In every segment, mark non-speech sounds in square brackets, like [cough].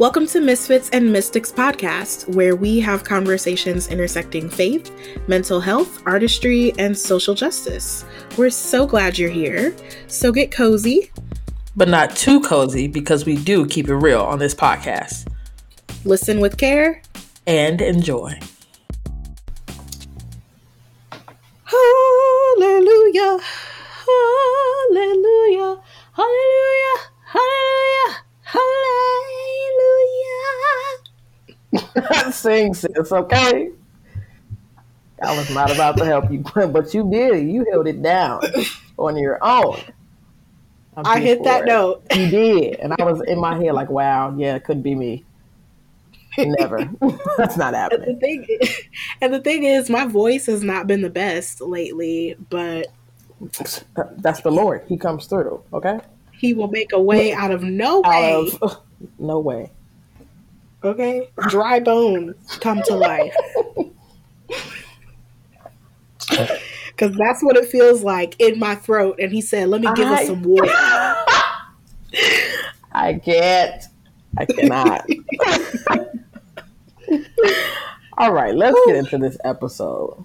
Welcome to Misfits and Mystics podcast, where we have conversations intersecting faith, mental health, artistry, and social justice. We're so glad you're here. So get cozy, but not too cozy because we do keep it real on this podcast. Listen with care and enjoy. Hallelujah. Hallelujah. Hallelujah. Hallelujah. Hallelujah. [laughs] Sing, sis, okay? I was not about to help you, [laughs] but you did. You held it down on your own. I hit that it. note. You did. And I was in my head like, wow, yeah, it could be me. Never. [laughs] That's not happening. And the, thing is, and the thing is, my voice has not been the best lately, but that's the Lord. He comes through, okay? He will make a way out of no way. Out of, no way. Okay? Dry bones come to life. Because that's what it feels like in my throat. And he said, Let me give I, us some water. [laughs] I can't. I cannot. [laughs] All right, let's get into this episode.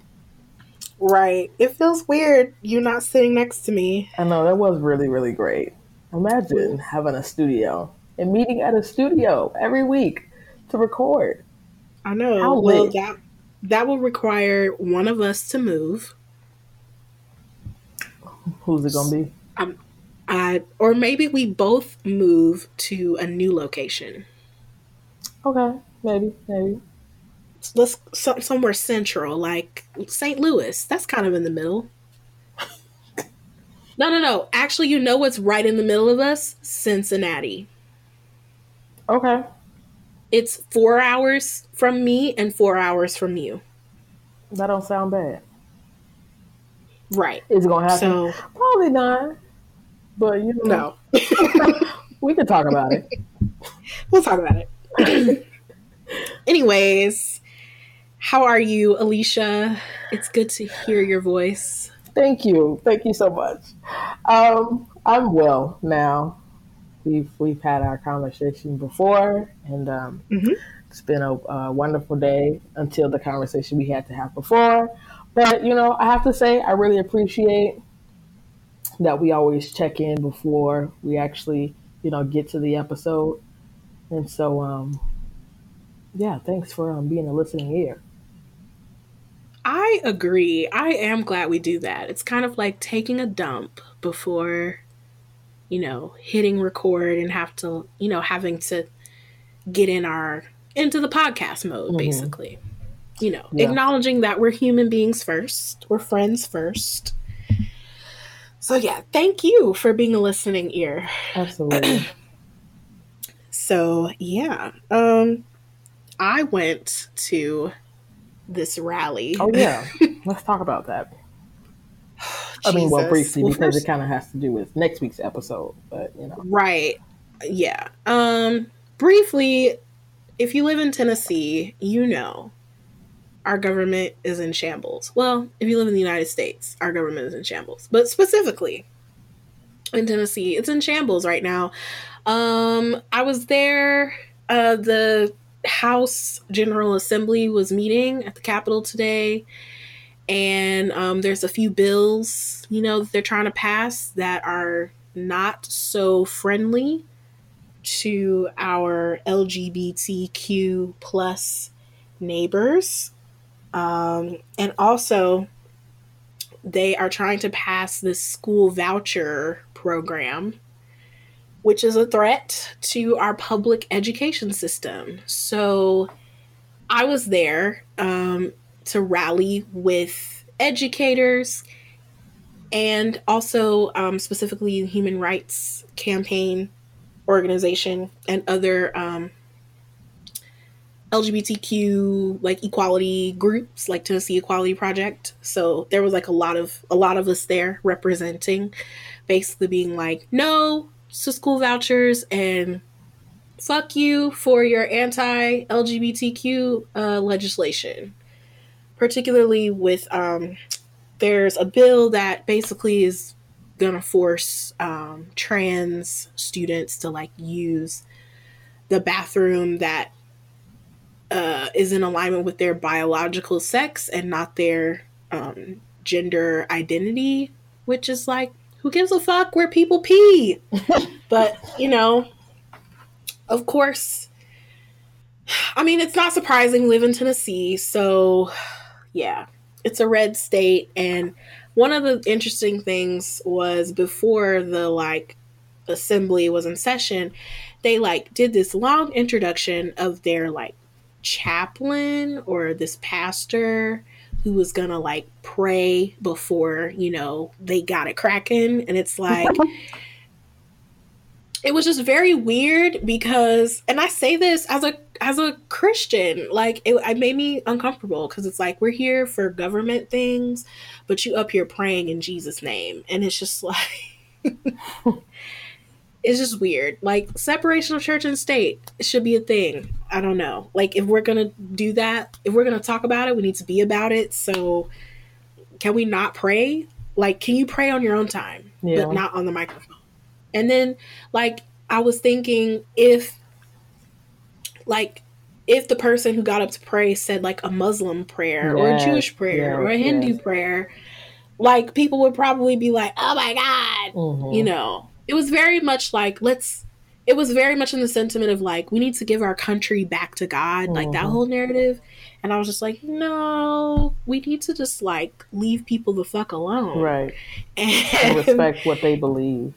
Right. It feels weird you not sitting next to me. I know that was really, really great. Imagine having a studio and meeting at a studio every week to record. I know. How well, lit. that that will require one of us to move. Who's it gonna be? Um, I or maybe we both move to a new location. Okay, maybe, maybe. Let's so, somewhere central, like St. Louis. That's kind of in the middle. [laughs] no, no, no. Actually, you know what's right in the middle of us? Cincinnati. Okay. It's four hours from me and four hours from you. That don't sound bad. Right. Is it gonna happen? So, Probably not. But you know, no. [laughs] we could talk about it. [laughs] We'll talk about it. [clears throat] Anyways, how are you, Alicia? It's good to hear your voice. Thank you. Thank you so much. Um, I'm well now. We've we've had our conversation before, and um, mm-hmm. it's been a, a wonderful day until the conversation we had to have before. But you know, I have to say, I really appreciate that we always check in before we actually, you know, get to the episode. And so, um, yeah, thanks for um, being a listening ear. I agree. I am glad we do that. It's kind of like taking a dump before, you know, hitting record and have to, you know, having to get in our into the podcast mode, mm-hmm. basically. You know, yeah. acknowledging that we're human beings first, we're friends first, so yeah, thank you for being a listening ear. Absolutely. [clears throat] so yeah, um, I went to this rally. Oh yeah, [laughs] let's talk about that. I mean, well, briefly well, because first, it [laughs] kind of has to do with next week's episode, but you know, right? Yeah. Um, briefly, if you live in Tennessee, you know our government is in shambles. Well, if you live in the United States, our government is in shambles. But specifically in Tennessee, it's in shambles right now. Um, I was there. Uh, the House General Assembly was meeting at the Capitol today, and um, there's a few bills, you know, that they're trying to pass that are not so friendly to our LGBTQ plus neighbors. Um, and also, they are trying to pass this school voucher program, which is a threat to our public education system. So I was there um, to rally with educators and also um, specifically the Human Rights Campaign organization and other um, LGBTQ like equality groups like Tennessee Equality Project. So there was like a lot of a lot of us there representing basically being like no to school vouchers and fuck you for your anti LGBTQ uh, legislation. Particularly with um there's a bill that basically is gonna force um, trans students to like use the bathroom that uh, is in alignment with their biological sex and not their um, gender identity, which is like, who gives a fuck where people pee? [laughs] but, you know, of course, I mean, it's not surprising we live in Tennessee. So, yeah, it's a red state. And one of the interesting things was before the like assembly was in session, they like did this long introduction of their like chaplain or this pastor who was gonna like pray before you know they got it cracking and it's like [laughs] it was just very weird because and i say this as a as a christian like it, it made me uncomfortable because it's like we're here for government things but you up here praying in jesus name and it's just like [laughs] it's just weird. Like separation of church and state should be a thing. I don't know. Like if we're gonna do that, if we're gonna talk about it, we need to be about it. So can we not pray? Like, can you pray on your own time, yeah. but not on the microphone? And then, like, I was thinking if, like, if the person who got up to pray said like a Muslim prayer or a Jewish prayer or a Hindu prayer, like people would probably be like, "Oh my god," mm-hmm. you know it was very much like let's it was very much in the sentiment of like we need to give our country back to god mm-hmm. like that mm-hmm. whole narrative and i was just like no we need to just like leave people the fuck alone right [laughs] and, and respect what they believe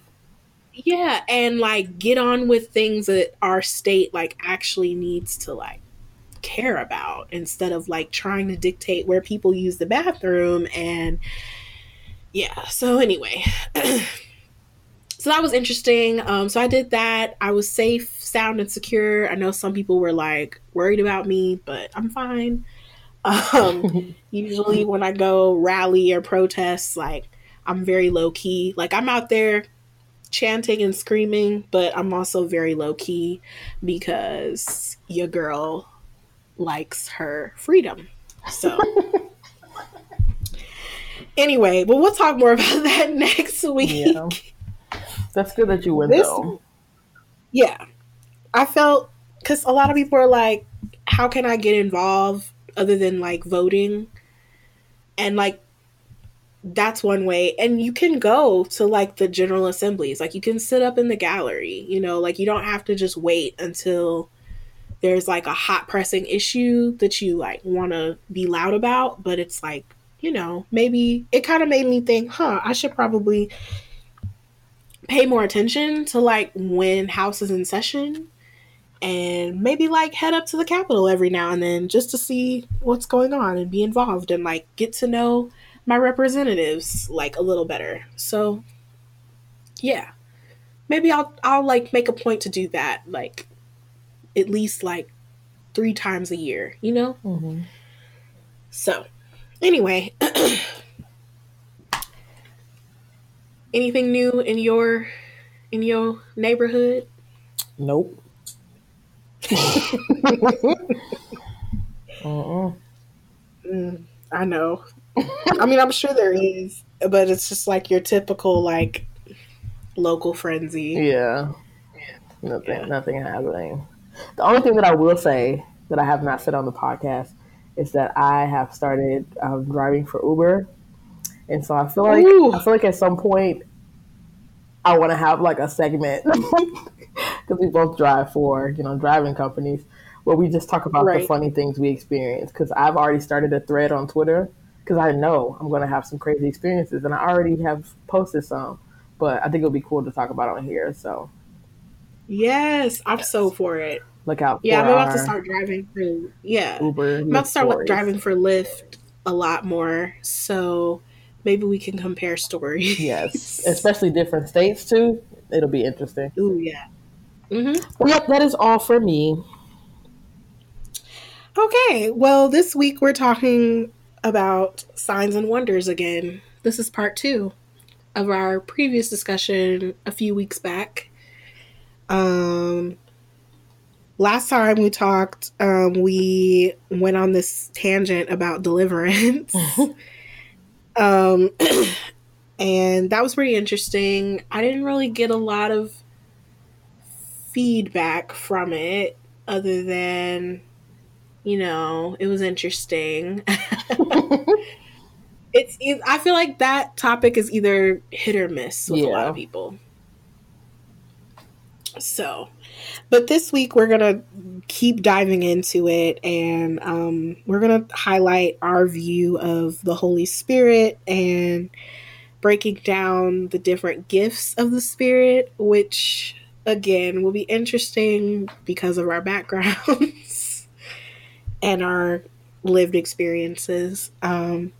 yeah and like get on with things that our state like actually needs to like care about instead of like trying to dictate where people use the bathroom and yeah so anyway [clears throat] so that was interesting. Um, so I did that. I was safe, sound, and secure. I know some people were like worried about me, but I'm fine. Um, [laughs] usually when I go rally or protest, like I'm very low key. Like I'm out there chanting and screaming, but I'm also very low key because your girl likes her freedom. So. [laughs] anyway, but we'll talk more about [laughs] that next week. Yeah. That's good that you went this, though. Yeah, I felt because a lot of people are like, "How can I get involved other than like voting?" And like, that's one way. And you can go to like the general assemblies. Like, you can sit up in the gallery. You know, like you don't have to just wait until there's like a hot pressing issue that you like want to be loud about. But it's like, you know, maybe it kind of made me think, huh, I should probably pay more attention to like when house is in session and maybe like head up to the capitol every now and then just to see what's going on and be involved and like get to know my representatives like a little better so yeah maybe i'll i'll like make a point to do that like at least like three times a year you know mm-hmm. so anyway [clears throat] Anything new in your in your neighborhood? Nope. [laughs] uh-uh. Mm, I know. I mean, I'm sure there is, but it's just like your typical like local frenzy. Yeah. Nothing. Yeah. Nothing happening. The only thing that I will say that I have not said on the podcast is that I have started um, driving for Uber and so I feel like Ooh. I feel like at some point I want to have like a segment [laughs] because we both drive for you know driving companies where we just talk about right. the funny things we experience. Because I've already started a thread on Twitter because I know I'm going to have some crazy experiences, and I already have posted some. But I think it'll be cool to talk about on here. So yes, I'm yes. so for it. Look out! Yeah, I'm about to start driving for yeah Uber. I'm about to start stories. driving for Lyft a lot more. So maybe we can compare stories. Yes, [laughs] especially different states too. It'll be interesting. Ooh, yeah. Mm-hmm. Well, yep, that is all for me. Okay, well, this week we're talking about signs and wonders again. This is part two of our previous discussion a few weeks back. Um, last time we talked, um, we went on this tangent about [laughs] deliverance. Um, [clears throat] and that was pretty interesting. I didn't really get a lot of feedback from it other than, you know, it was interesting. [laughs] [laughs] it's I feel like that topic is either hit or miss with yeah. a lot of people. So, but this week we're gonna keep diving into it, and um, we're gonna highlight our view of the Holy Spirit and breaking down the different gifts of the Spirit, which again will be interesting because of our backgrounds [laughs] and our lived experiences. Um,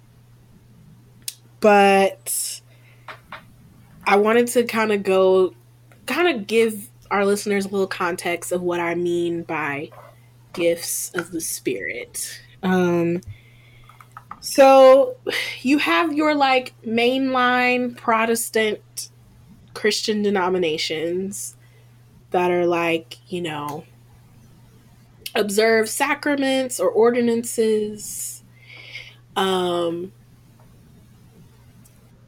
but I wanted to kind of go, kind of give our listeners a little context of what I mean by gifts of the Spirit. Um, so you have your like mainline Protestant Christian denominations that are like, you know, observe sacraments or ordinances. Um,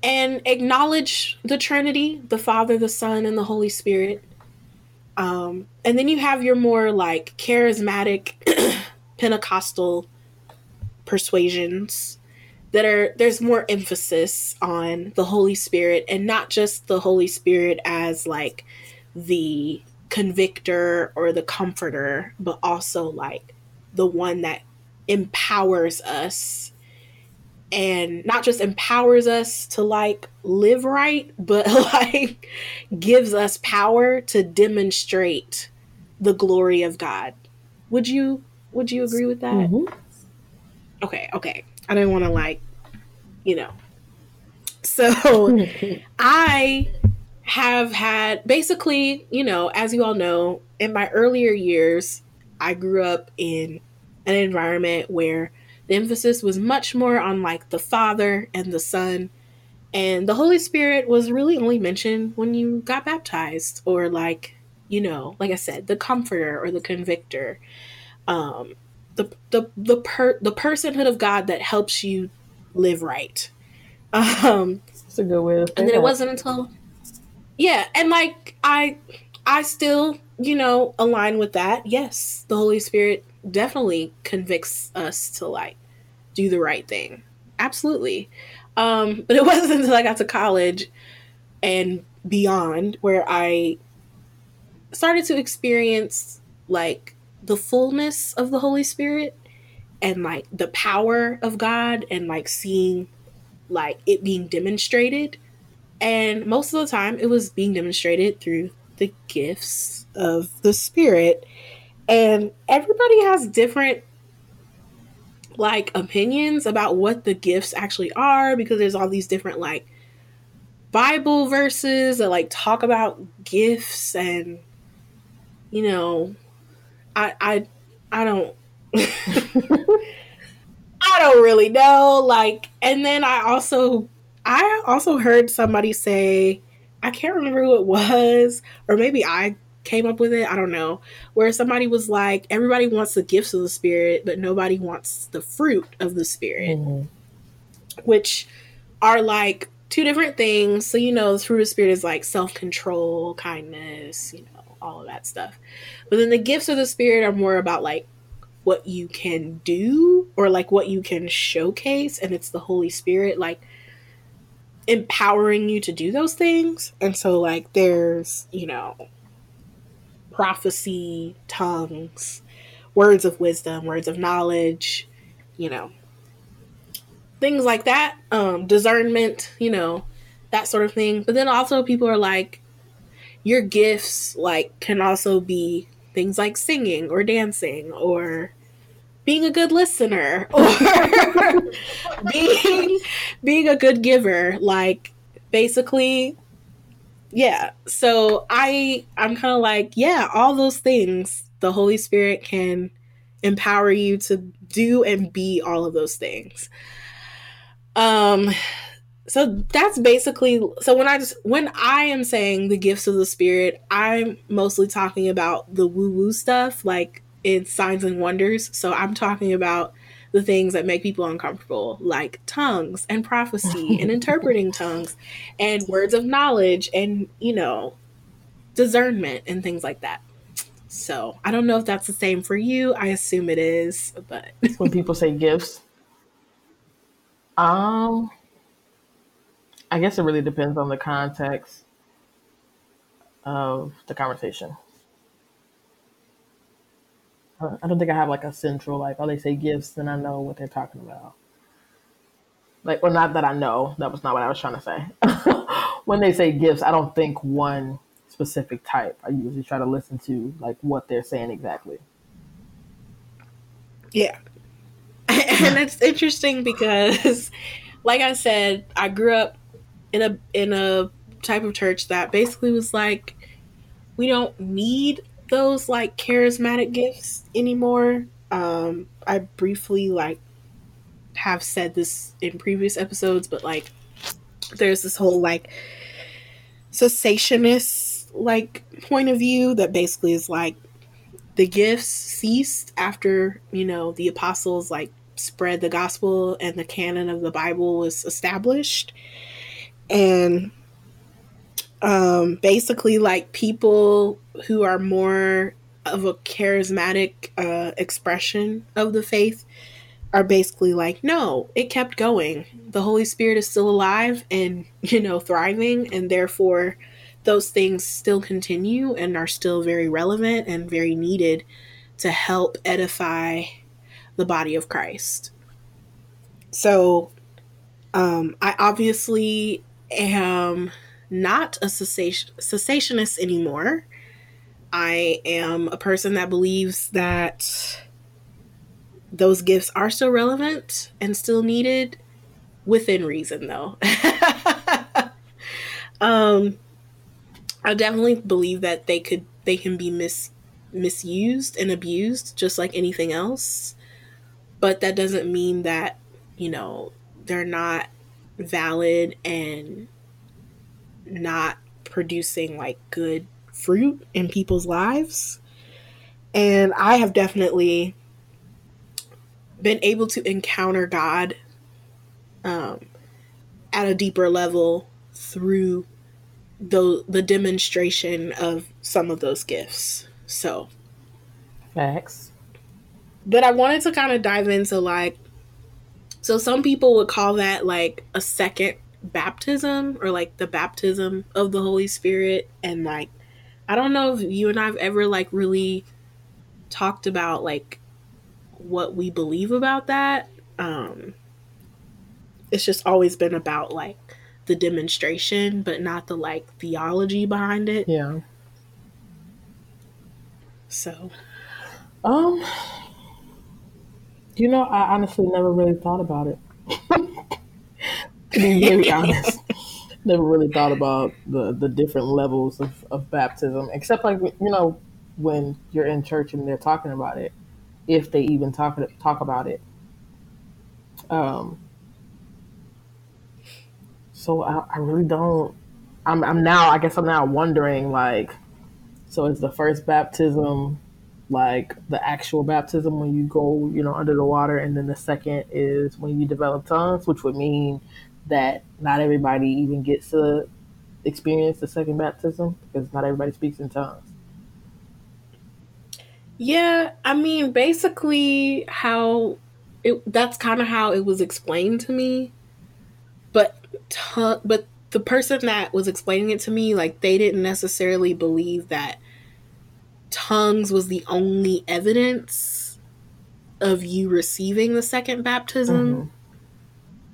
and acknowledge the Trinity, the Father, the Son, and the Holy Spirit. Um, and then you have your more like charismatic [clears throat] Pentecostal persuasions that are there's more emphasis on the Holy Spirit and not just the Holy Spirit as like the convictor or the comforter, but also like the one that empowers us and not just empowers us to like live right, but [laughs] like gives us power to demonstrate the glory of God. Would you would you agree with that? Mm-hmm. Okay, okay. I didn't want to like, you know. So [laughs] I have had basically, you know, as you all know, in my earlier years, I grew up in an environment where the emphasis was much more on like the Father and the Son. And the Holy Spirit was really only mentioned when you got baptized or like, you know, like I said, the comforter or the convictor. Um the the the per the personhood of God that helps you live right. [laughs] Um That's a good way And then it wasn't until Yeah, and like I I still, you know, align with that. Yes, the Holy Spirit definitely convicts us to like do the right thing. Absolutely. Um, [laughs] but it wasn't until I got to college and beyond where I started to experience like the fullness of the Holy Spirit and like the power of God and like seeing like it being demonstrated. And most of the time it was being demonstrated through the gifts of the Spirit. And everybody has different like opinions about what the gifts actually are because there's all these different like Bible verses that like talk about gifts and you know I I I don't [laughs] I don't really know like and then I also I also heard somebody say I can't remember who it was or maybe I came up with it. I don't know. Where somebody was like, everybody wants the gifts of the spirit, but nobody wants the fruit of the spirit, mm-hmm. which are like two different things. So, you know, the fruit of the spirit is like self control, kindness, you know, all of that stuff. But then the gifts of the spirit are more about like what you can do or like what you can showcase. And it's the Holy Spirit, like, empowering you to do those things. And so, like, there's, you know, prophecy, tongues, words of wisdom, words of knowledge, you know, things like that, um, discernment, you know, that sort of thing. But then also people are like, your gifts like can also be things like singing or dancing or being a good listener [laughs] or being being a good giver like basically yeah. So i i'm kind of like yeah all those things the holy spirit can empower you to do and be all of those things. Um so that's basically so when i just when i am saying the gifts of the spirit i'm mostly talking about the woo woo stuff like in signs and wonders so i'm talking about the things that make people uncomfortable, like tongues and prophecy and [laughs] interpreting tongues and words of knowledge and, you know, discernment and things like that. So I don't know if that's the same for you. I assume it is, but [laughs] when people say gifts, um, I guess it really depends on the context of the conversation. I don't think I have like a central like oh they say gifts then I know what they're talking about. Like well not that I know that was not what I was trying to say. [laughs] when they say gifts, I don't think one specific type. I usually try to listen to like what they're saying exactly. Yeah. [laughs] and it's interesting because [laughs] like I said, I grew up in a in a type of church that basically was like we don't need those like charismatic gifts anymore. Um, I briefly like have said this in previous episodes, but like there's this whole like cessationist like point of view that basically is like the gifts ceased after you know the apostles like spread the gospel and the canon of the bible was established and um, basically like people who are more of a charismatic uh, expression of the faith are basically like no it kept going. The holy spirit is still alive and [laughs] you know thriving and therefore those things still continue and are still very relevant and very needed to help edify the body of christ. So um, i obviously am not a cessation, cessationist anymore. I am a person that believes that those gifts are still relevant and still needed within reason though. [laughs] um I definitely believe that they could they can be mis misused and abused just like anything else. But that doesn't mean that, you know, they're not valid and not producing like good fruit in people's lives. And I have definitely been able to encounter God um, at a deeper level through the the demonstration of some of those gifts. So, facts. But I wanted to kind of dive into like, so some people would call that like a second baptism or like the baptism of the Holy Spirit and like I don't know if you and I've ever like really talked about like what we believe about that. Um it's just always been about like the demonstration but not the like theology behind it. Yeah. So um you know, I honestly never really thought about it. [laughs] to be very [laughs] honest. Never really thought about the, the different levels of, of baptism, except like you know when you're in church and they're talking about it, if they even talk talk about it. Um. So I, I really don't. I'm I'm now. I guess I'm now wondering like, so is the first baptism like the actual baptism when you go, you know, under the water, and then the second is when you develop tongues, which would mean that not everybody even gets to experience the second baptism because not everybody speaks in tongues. Yeah, I mean, basically, how it that's kind of how it was explained to me. But ton- but the person that was explaining it to me, like they didn't necessarily believe that tongues was the only evidence of you receiving the second baptism. Mm-hmm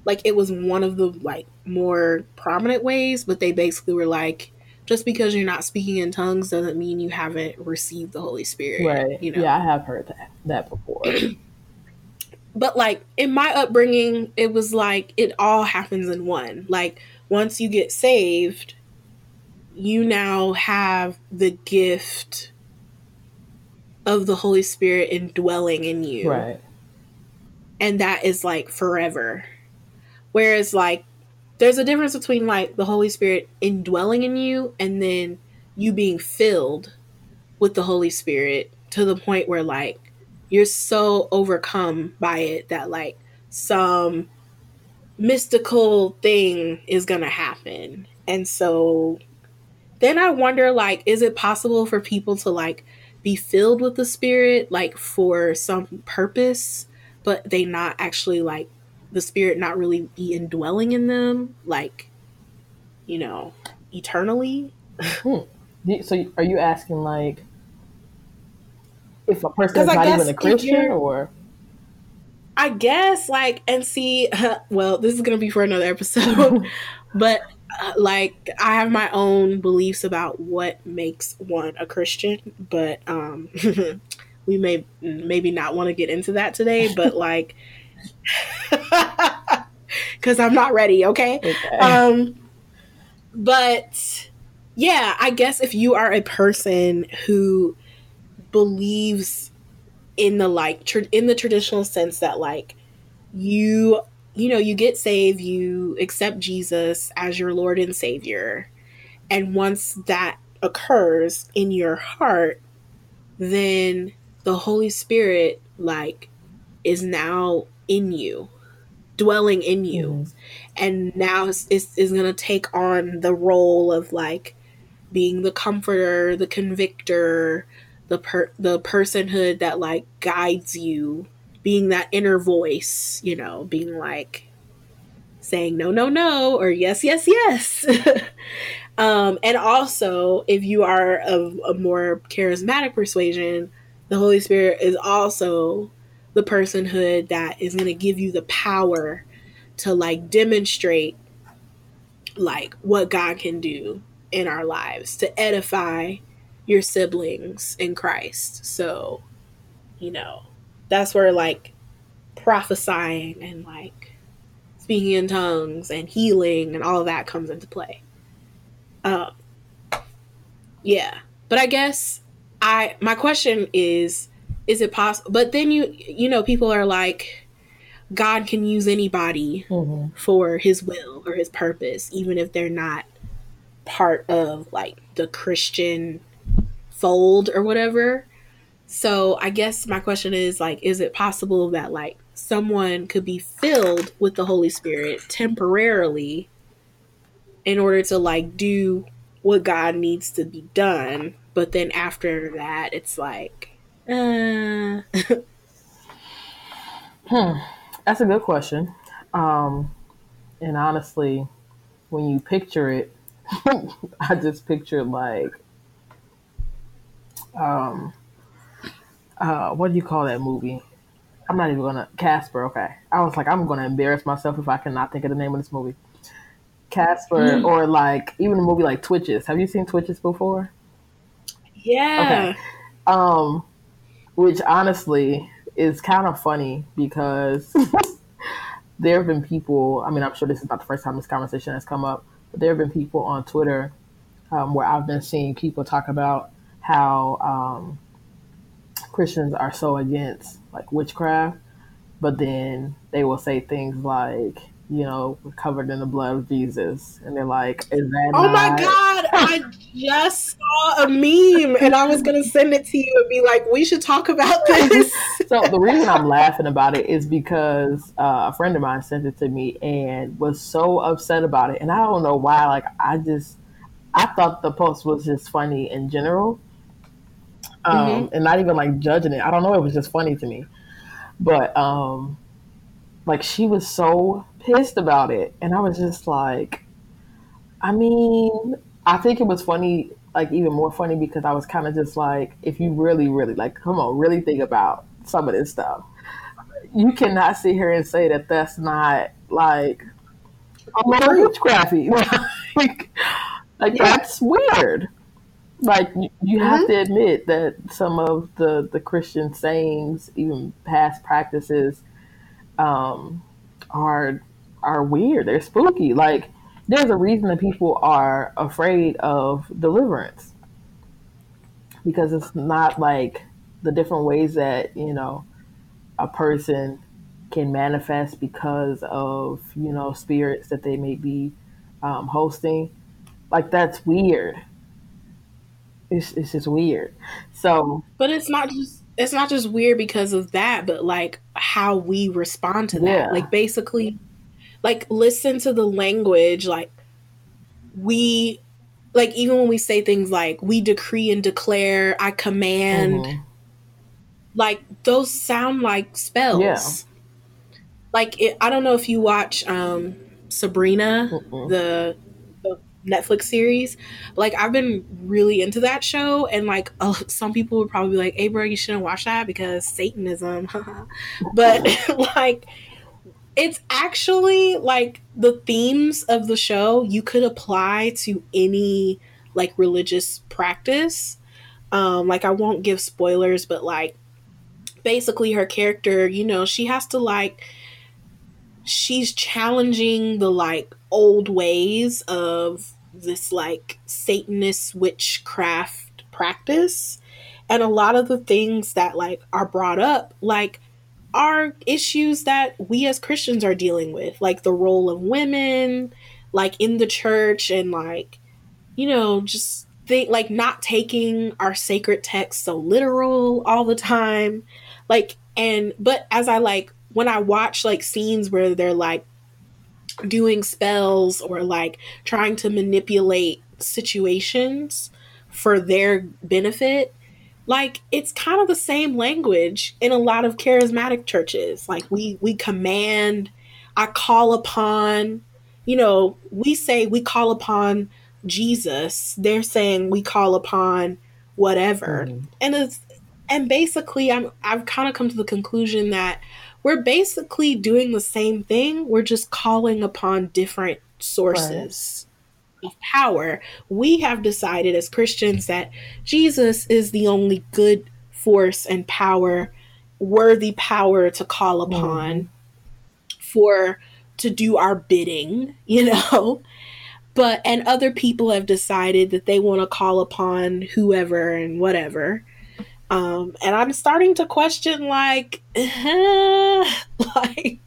like it was one of the like more prominent ways, but they basically were like, just because you're not speaking in tongues doesn't mean you haven't received the Holy Spirit. Right. You know? Yeah, I have heard that that before. [clears throat] but like in my upbringing, it was like it all happens in one. Like once you get saved, you now have the gift of the Holy Spirit indwelling in you. Right. And that is like forever. Whereas like there's a difference between like the Holy Spirit indwelling in you and then you being filled with the Holy Spirit to the point where like you're so overcome by it that like some mystical thing is going to happen. And so then I wonder like is it possible for people to like be filled with the spirit like for some purpose but they not actually like the spirit not really be indwelling in them like you know eternally hmm. so are you asking like if a person is not even a christian or i guess like and see [laughs] well this is gonna be for another episode [laughs] but uh, like I have my own beliefs about what makes one a Christian, but um [laughs] we may maybe not want to get into that today, but like [laughs] cuz I'm not ready, okay? okay? Um but yeah, I guess if you are a person who believes in the like tr- in the traditional sense that like you you know, you get saved, you accept Jesus as your Lord and Savior. And once that occurs in your heart, then the Holy Spirit, like, is now in you, dwelling in you. Mm. And now is, is, going to take on the role of, like, being the comforter, the convictor, the per- the personhood that like guides you being that inner voice, you know, being like saying no, no, no, or yes, yes, yes. [laughs] um, and also, if you are of a more charismatic persuasion, the Holy Spirit is also the personhood that is going to give you the power to like demonstrate like what God can do in our lives to edify your siblings in Christ. So, you know, that's where like prophesying and like speaking in tongues and healing and all of that comes into play. Um, yeah, but I guess I my question is, is it possible? But then you you know people are like, God can use anybody mm-hmm. for His will or His purpose, even if they're not part of like the Christian fold or whatever. So I guess my question is like, is it possible that like someone could be filled with the Holy Spirit temporarily in order to like do what God needs to be done, but then after that it's like uh [laughs] Hmm. That's a good question. Um and honestly, when you picture it, [laughs] I just picture like um uh, what do you call that movie? I'm not even gonna Casper. Okay, I was like, I'm gonna embarrass myself if I cannot think of the name of this movie. Casper, mm. or like even a movie like Twitches. Have you seen Twitches before? Yeah. Okay. Um, which honestly is kind of funny because [laughs] there have been people. I mean, I'm sure this is not the first time this conversation has come up, but there have been people on Twitter um, where I've been seeing people talk about how um, Christians are so against like witchcraft, but then they will say things like, you know, covered in the blood of Jesus. And they're like, is that Oh not- my God, I just saw a meme and I was gonna send it to you and be like, we should talk about [laughs] this. so the reason I'm laughing about it is because uh, a friend of mine sent it to me and was so upset about it. And I don't know why, like I just I thought the post was just funny in general um, mm-hmm. and not even like judging it. I don't know. It was just funny to me, but um, like she was so pissed about it, and I was just like, I mean, I think it was funny, like even more funny because I was kind of just like, if you really, really like, come on, really think about some of this stuff. You cannot sit here and say that that's not like a little witchcrafty. [laughs] like, like yeah. that's weird like you, have mm-hmm. to admit that some of the the Christian sayings, even past practices, um, are are weird. They're spooky. Like there's a reason that people are afraid of deliverance because it's not like the different ways that you know a person can manifest because of you know spirits that they may be um, hosting. Like that's weird it's it's just weird. So, but it's not just it's not just weird because of that, but like how we respond to that. Yeah. Like basically, like listen to the language. Like we like even when we say things like we decree and declare, I command, mm-hmm. like those sound like spells. Yeah. Like it, I don't know if you watch um Sabrina, the, the Netflix series. Like I've been really into that show, and like uh, [laughs] some people would probably be like, "Hey, bro, you shouldn't watch that because Satanism." [laughs] but [laughs] like it's actually like the themes of the show you could apply to any like religious practice. Um, like I won't give spoilers, but like basically her character, you know, she has to like she's challenging the like old ways of this like Satanist witchcraft practice. And a lot of the things that like are brought up, like are issues that we as Christians are dealing with, like the role of women, like in the church, and like, you know, just think like not taking our sacred text so literal all the time. Like, and, but as I like, when I watch like scenes where they're like doing spells or like trying to manipulate situations for their benefit, like it's kind of the same language in a lot of charismatic churches. Like we we command i call upon you know we say we call upon jesus. They're saying we call upon whatever. Mm-hmm. and it's and basically i'm i've kind of come to the conclusion that we're basically doing the same thing. We're just calling upon different sources of power, we have decided as Christians that Jesus is the only good force and power, worthy power to call upon mm. for to do our bidding, [laughs] you know. But and other people have decided that they want to call upon whoever and whatever. Um, and I'm starting to question like, [laughs] like,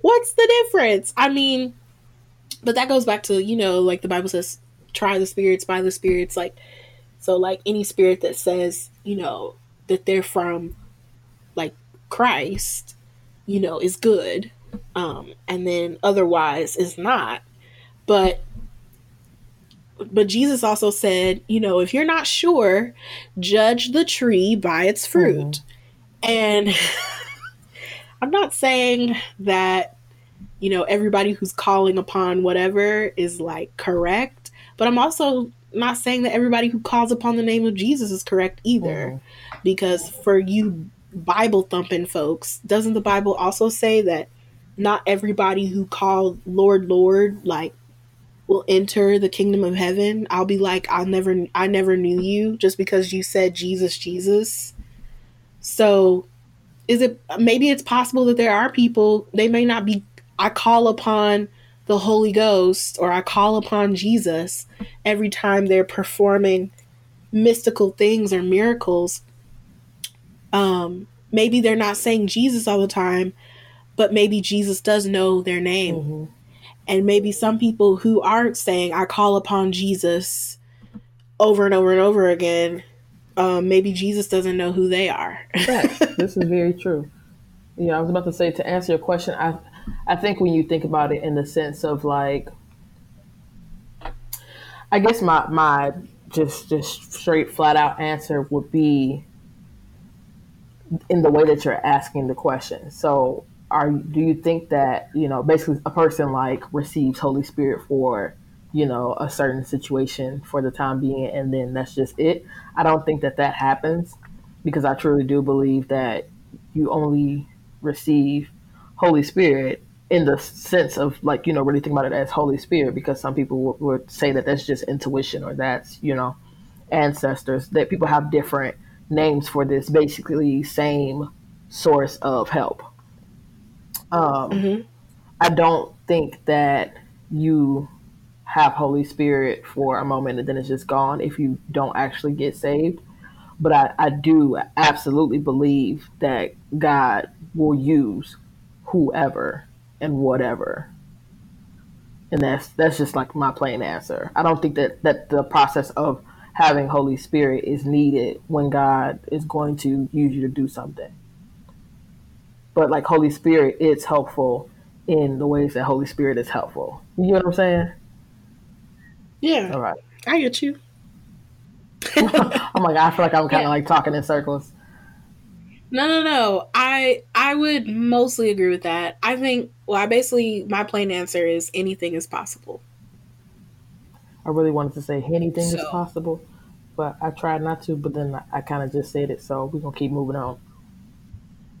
what's the difference? I mean, but that goes back to you know like the bible says try the spirits by the spirits like so like any spirit that says you know that they're from like christ you know is good um and then otherwise is not but but jesus also said you know if you're not sure judge the tree by its fruit mm-hmm. and [laughs] i'm not saying that you know, everybody who's calling upon whatever is like correct. But I'm also not saying that everybody who calls upon the name of Jesus is correct either. Mm. Because for you Bible thumping folks, doesn't the Bible also say that not everybody who called Lord Lord like will enter the kingdom of heaven? I'll be like, I'll never I never knew you just because you said Jesus Jesus. So is it maybe it's possible that there are people they may not be I call upon the Holy Ghost or I call upon Jesus every time they're performing mystical things or miracles. Um, maybe they're not saying Jesus all the time, but maybe Jesus does know their name. Mm-hmm. And maybe some people who aren't saying, I call upon Jesus over and over and over again, um, maybe Jesus doesn't know who they are. [laughs] this is very true. Yeah, I was about to say to answer your question, I I think when you think about it in the sense of like, I guess my my just just straight flat out answer would be in the way that you're asking the question. So, are do you think that you know basically a person like receives Holy Spirit for you know a certain situation for the time being, and then that's just it? I don't think that that happens because I truly do believe that you only receive Holy Spirit in the sense of like you know really think about it as Holy Spirit because some people would, would say that that's just intuition or that's you know ancestors that people have different names for this basically same source of help. Um, mm-hmm. I don't think that you have Holy Spirit for a moment and then it's just gone if you don't actually get saved. But I, I do absolutely believe that God will use whoever and whatever. And that's that's just like my plain answer. I don't think that that the process of having Holy Spirit is needed when God is going to use you to do something. But like Holy Spirit, it's helpful in the ways that Holy Spirit is helpful. You know what I'm saying? Yeah. All right. I get you. [laughs] I'm like, I feel like I'm kind of yeah. like talking in circles. No, no, no. I I would mostly agree with that. I think well, I basically my plain answer is anything is possible. I really wanted to say anything so. is possible, but I tried not to. But then I, I kind of just said it, so we're gonna keep moving on. [laughs]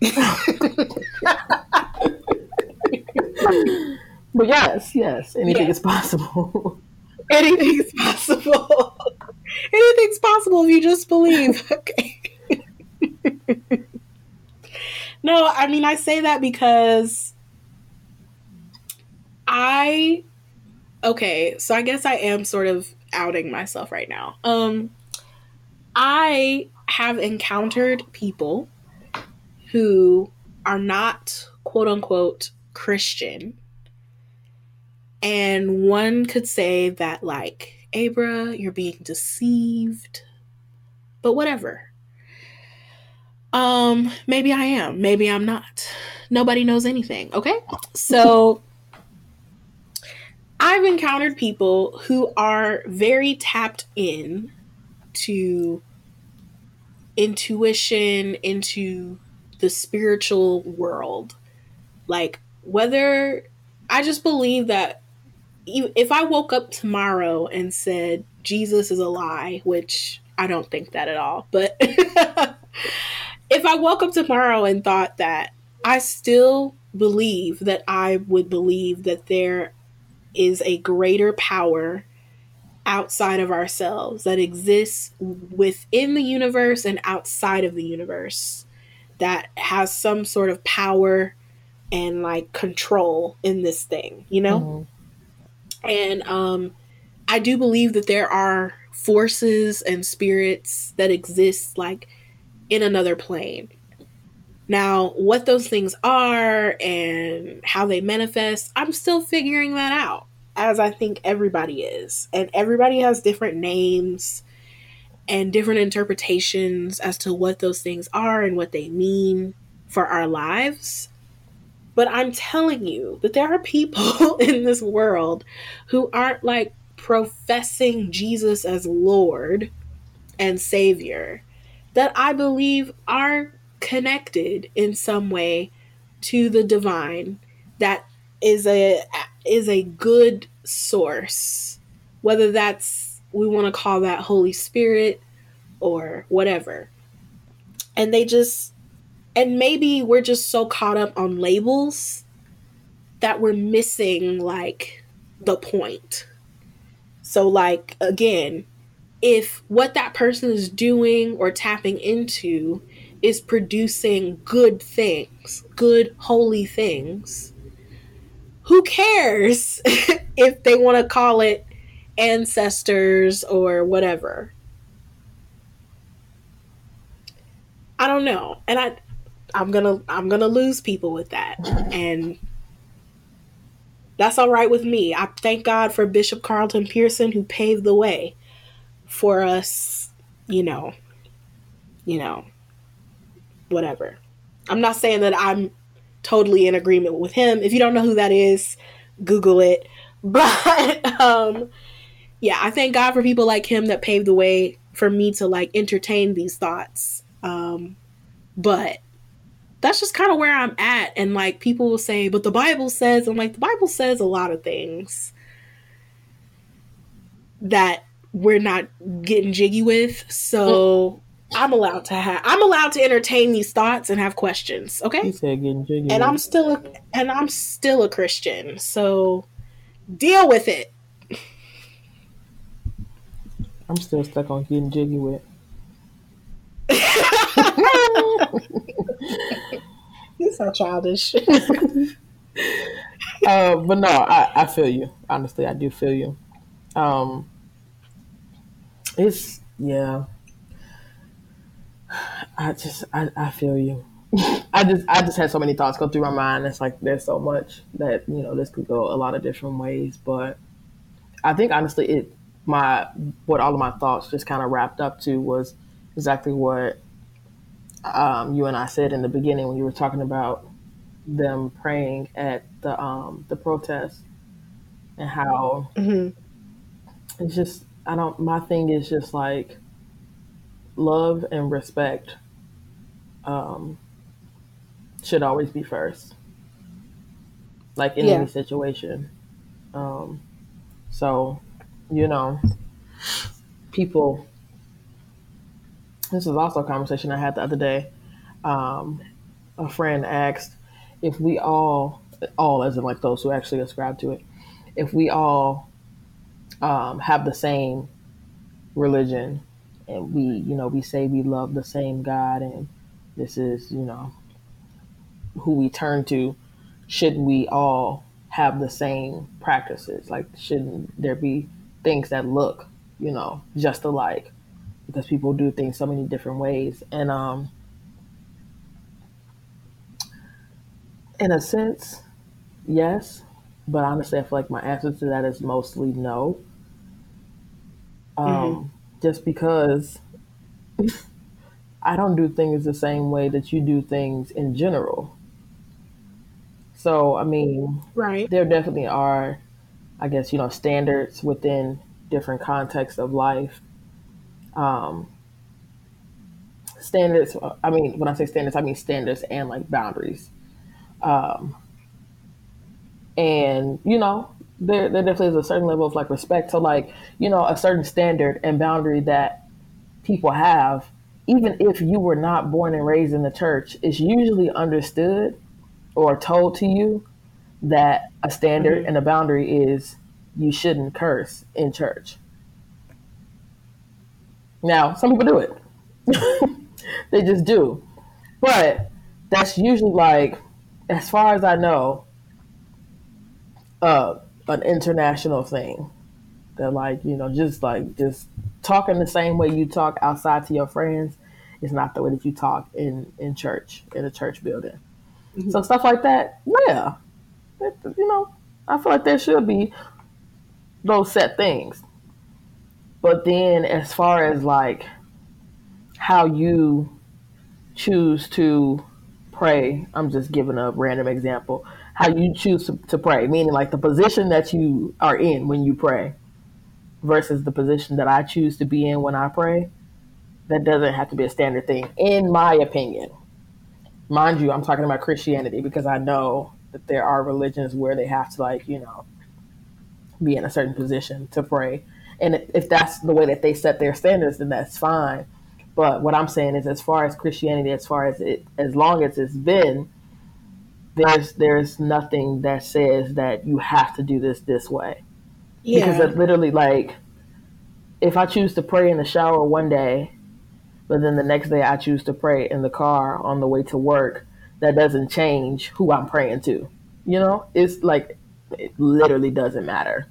but yes, yes, anything is possible. [laughs] anything is possible. [laughs] Anything's possible if you just believe. Okay. No, I mean I say that because I okay, so I guess I am sort of outing myself right now. Um I have encountered people who are not quote unquote Christian. And one could say that like Abra, you're being deceived. But whatever. Um, maybe I am, maybe I'm not. Nobody knows anything, okay? So I've encountered people who are very tapped in to intuition, into the spiritual world. Like, whether I just believe that if I woke up tomorrow and said Jesus is a lie, which I don't think that at all, but [laughs] if I woke up tomorrow and thought that, I still believe that I would believe that there is a greater power outside of ourselves that exists within the universe and outside of the universe that has some sort of power and like control in this thing, you know? Mm-hmm. And um, I do believe that there are forces and spirits that exist like in another plane. Now, what those things are and how they manifest, I'm still figuring that out, as I think everybody is. And everybody has different names and different interpretations as to what those things are and what they mean for our lives. But I'm telling you that there are people [laughs] in this world who aren't like professing Jesus as Lord and Savior that I believe are connected in some way to the divine that is a is a good source whether that's we want to call that holy spirit or whatever and they just and maybe we're just so caught up on labels that we're missing like the point. So, like, again, if what that person is doing or tapping into is producing good things, good, holy things, who cares [laughs] if they want to call it ancestors or whatever? I don't know. And I I'm gonna I'm gonna lose people with that, and that's all right with me. I thank God for Bishop Carlton Pearson who paved the way for us. You know, you know, whatever. I'm not saying that I'm totally in agreement with him. If you don't know who that is, Google it. [laughs] But um, yeah, I thank God for people like him that paved the way for me to like entertain these thoughts. Um, but that's just kind of where I'm at. And like people will say, but the Bible says, I'm like, the Bible says a lot of things that we're not getting jiggy with. So I'm allowed to have, I'm allowed to entertain these thoughts and have questions. Okay. He said getting jiggy. And I'm still, a, and I'm still a Christian. So deal with it. I'm still stuck on getting jiggy with. [laughs] [laughs] He's so childish. [laughs] uh, but no, I, I feel you. Honestly, I do feel you. Um, it's yeah. I just I, I feel you. [laughs] I just I just had so many thoughts go through my mind. It's like there's so much that you know this could go a lot of different ways, but I think honestly it my what all of my thoughts just kind of wrapped up to was exactly what um, you and I said in the beginning when you were talking about them praying at the um, the protest and how mm-hmm. it's just I don't. My thing is just like love and respect. Um, should always be first, like in yeah. any situation. Um, so, you know, people. This is also a conversation I had the other day. Um, a friend asked if we all, all as in like those who actually ascribe to it, if we all um, have the same religion and we, you know, we say we love the same God and this is, you know, who we turn to, shouldn't we all have the same practices? Like, shouldn't there be things that look, you know, just alike? Because people do things so many different ways. And um, in a sense, yes. But honestly, I feel like my answer to that is mostly no. Um, mm-hmm. Just because [laughs] I don't do things the same way that you do things in general. So, I mean, right. there definitely are, I guess, you know, standards within different contexts of life. Um, standards, I mean, when I say standards, I mean standards and like boundaries. Um, and, you know, there, there definitely is a certain level of like respect to like, you know, a certain standard and boundary that people have, even if you were not born and raised in the church, it's usually understood or told to you that a standard mm-hmm. and a boundary is you shouldn't curse in church. Now, some people do it. [laughs] they just do. But that's usually like, as far as I know, uh, an international thing. That like, you know, just like just talking the same way you talk outside to your friends is not the way that you talk in in church in a church building. Mm-hmm. So stuff like that, yeah, it, you know, I feel like there should be those set things. But then, as far as like how you choose to pray, I'm just giving a random example. How you choose to, to pray, meaning like the position that you are in when you pray versus the position that I choose to be in when I pray. That doesn't have to be a standard thing, in my opinion mind you, I'm talking about Christianity because I know that there are religions where they have to like, you know, be in a certain position to pray. And if that's the way that they set their standards, then that's fine. But what I'm saying is, as far as Christianity, as far as it, as long as it's been, there's there's nothing that says that you have to do this this way. Yeah. Because it literally, like, if I choose to pray in the shower one day but then the next day I choose to pray in the car on the way to work, that doesn't change who I'm praying to. You know, it's like it literally doesn't matter.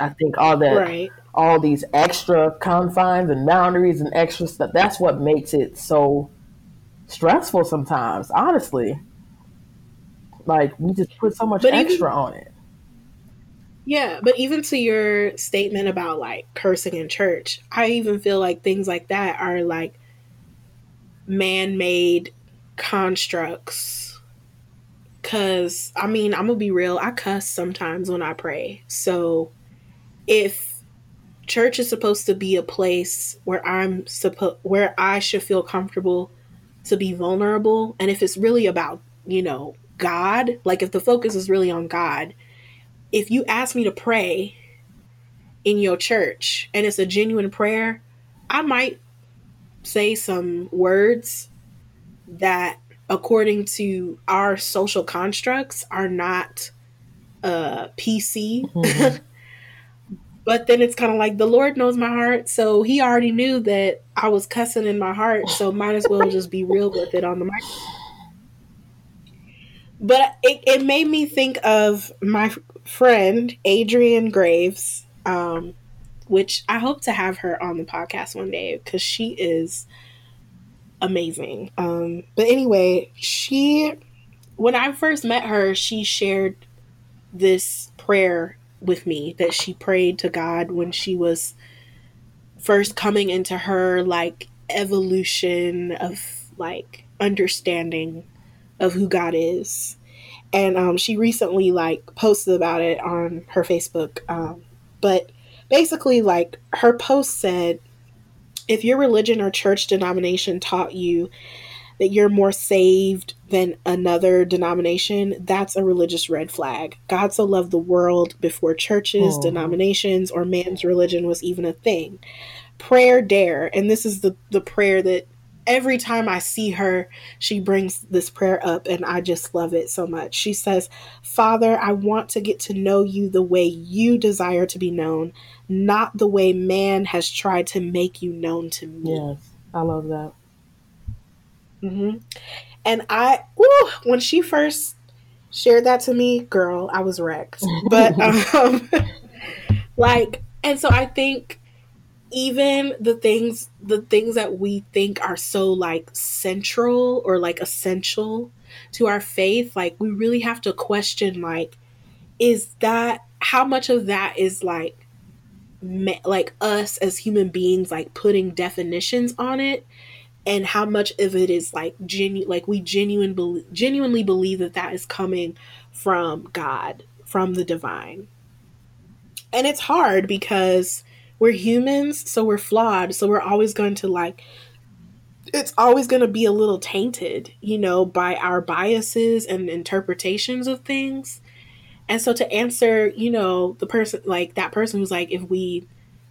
I think all that, right. all these extra confines and boundaries and extra stuff, that's what makes it so stressful sometimes, honestly. Like, we just put so much but extra even, on it. Yeah, but even to your statement about like cursing in church, I even feel like things like that are like man made constructs. Cause I mean, I'm gonna be real, I cuss sometimes when I pray. So if church is supposed to be a place where I'm supposed where I should feel comfortable to be vulnerable, and if it's really about, you know, God, like if the focus is really on God, if you ask me to pray in your church and it's a genuine prayer, I might say some words that, according to our social constructs, are not uh, PC. Mm-hmm. [laughs] but then it's kind of like the Lord knows my heart, so He already knew that I was cussing in my heart, so might as well just be real with it on the mic. But it, it made me think of my friend Adrienne Graves, um, which I hope to have her on the podcast one day because she is amazing. Um, but anyway, she, when I first met her, she shared this prayer with me that she prayed to God when she was first coming into her like evolution of like understanding of who God is. And um, she recently like posted about it on her Facebook um, but basically, like her post said, if your religion or church denomination taught you that you're more saved than another denomination, that's a religious red flag. God so loved the world before churches, oh. denominations, or man's religion was even a thing. Prayer dare, and this is the, the prayer that every time I see her, she brings this prayer up, and I just love it so much. She says, Father, I want to get to know you the way you desire to be known, not the way man has tried to make you known to me. Yes, I love that. Mm-hmm. And I, when she first shared that to me, girl, I was wrecked. But, [laughs] um, [laughs] like, and so I think even the things the things that we think are so like central or like essential to our faith like we really have to question like is that how much of that is like me, like us as human beings like putting definitions on it and how much of it is like genuine like we genuine be- genuinely believe that that is coming from God from the divine and it's hard because we're humans, so we're flawed. So we're always going to like it's always going to be a little tainted, you know, by our biases and interpretations of things. And so to answer, you know, the person like that person who's like if we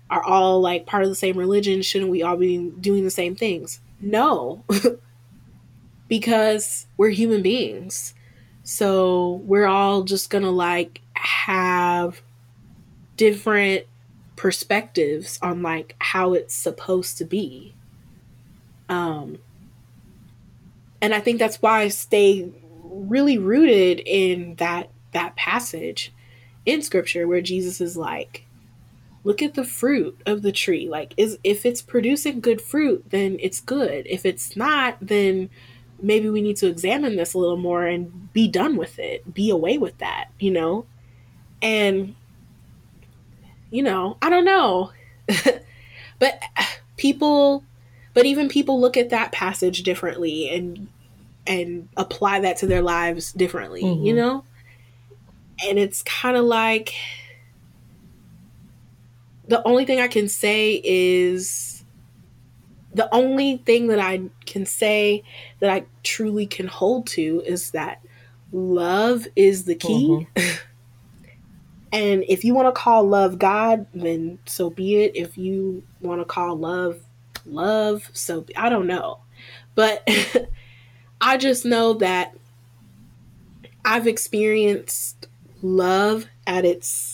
are all like part of the same religion, shouldn't we all be doing the same things? No. [laughs] because we're human beings. So we're all just going to like have different perspectives on like how it's supposed to be. Um and I think that's why I stay really rooted in that that passage in scripture where Jesus is like look at the fruit of the tree like is if it's producing good fruit then it's good if it's not then maybe we need to examine this a little more and be done with it be away with that you know and you know, I don't know. [laughs] but [sighs] people but even people look at that passage differently and and apply that to their lives differently, mm-hmm. you know? And it's kind of like the only thing I can say is the only thing that I can say that I truly can hold to is that love is the key. Mm-hmm. [laughs] And if you want to call love God, then so be it. If you want to call love love, so be, I don't know. But [laughs] I just know that I've experienced love at its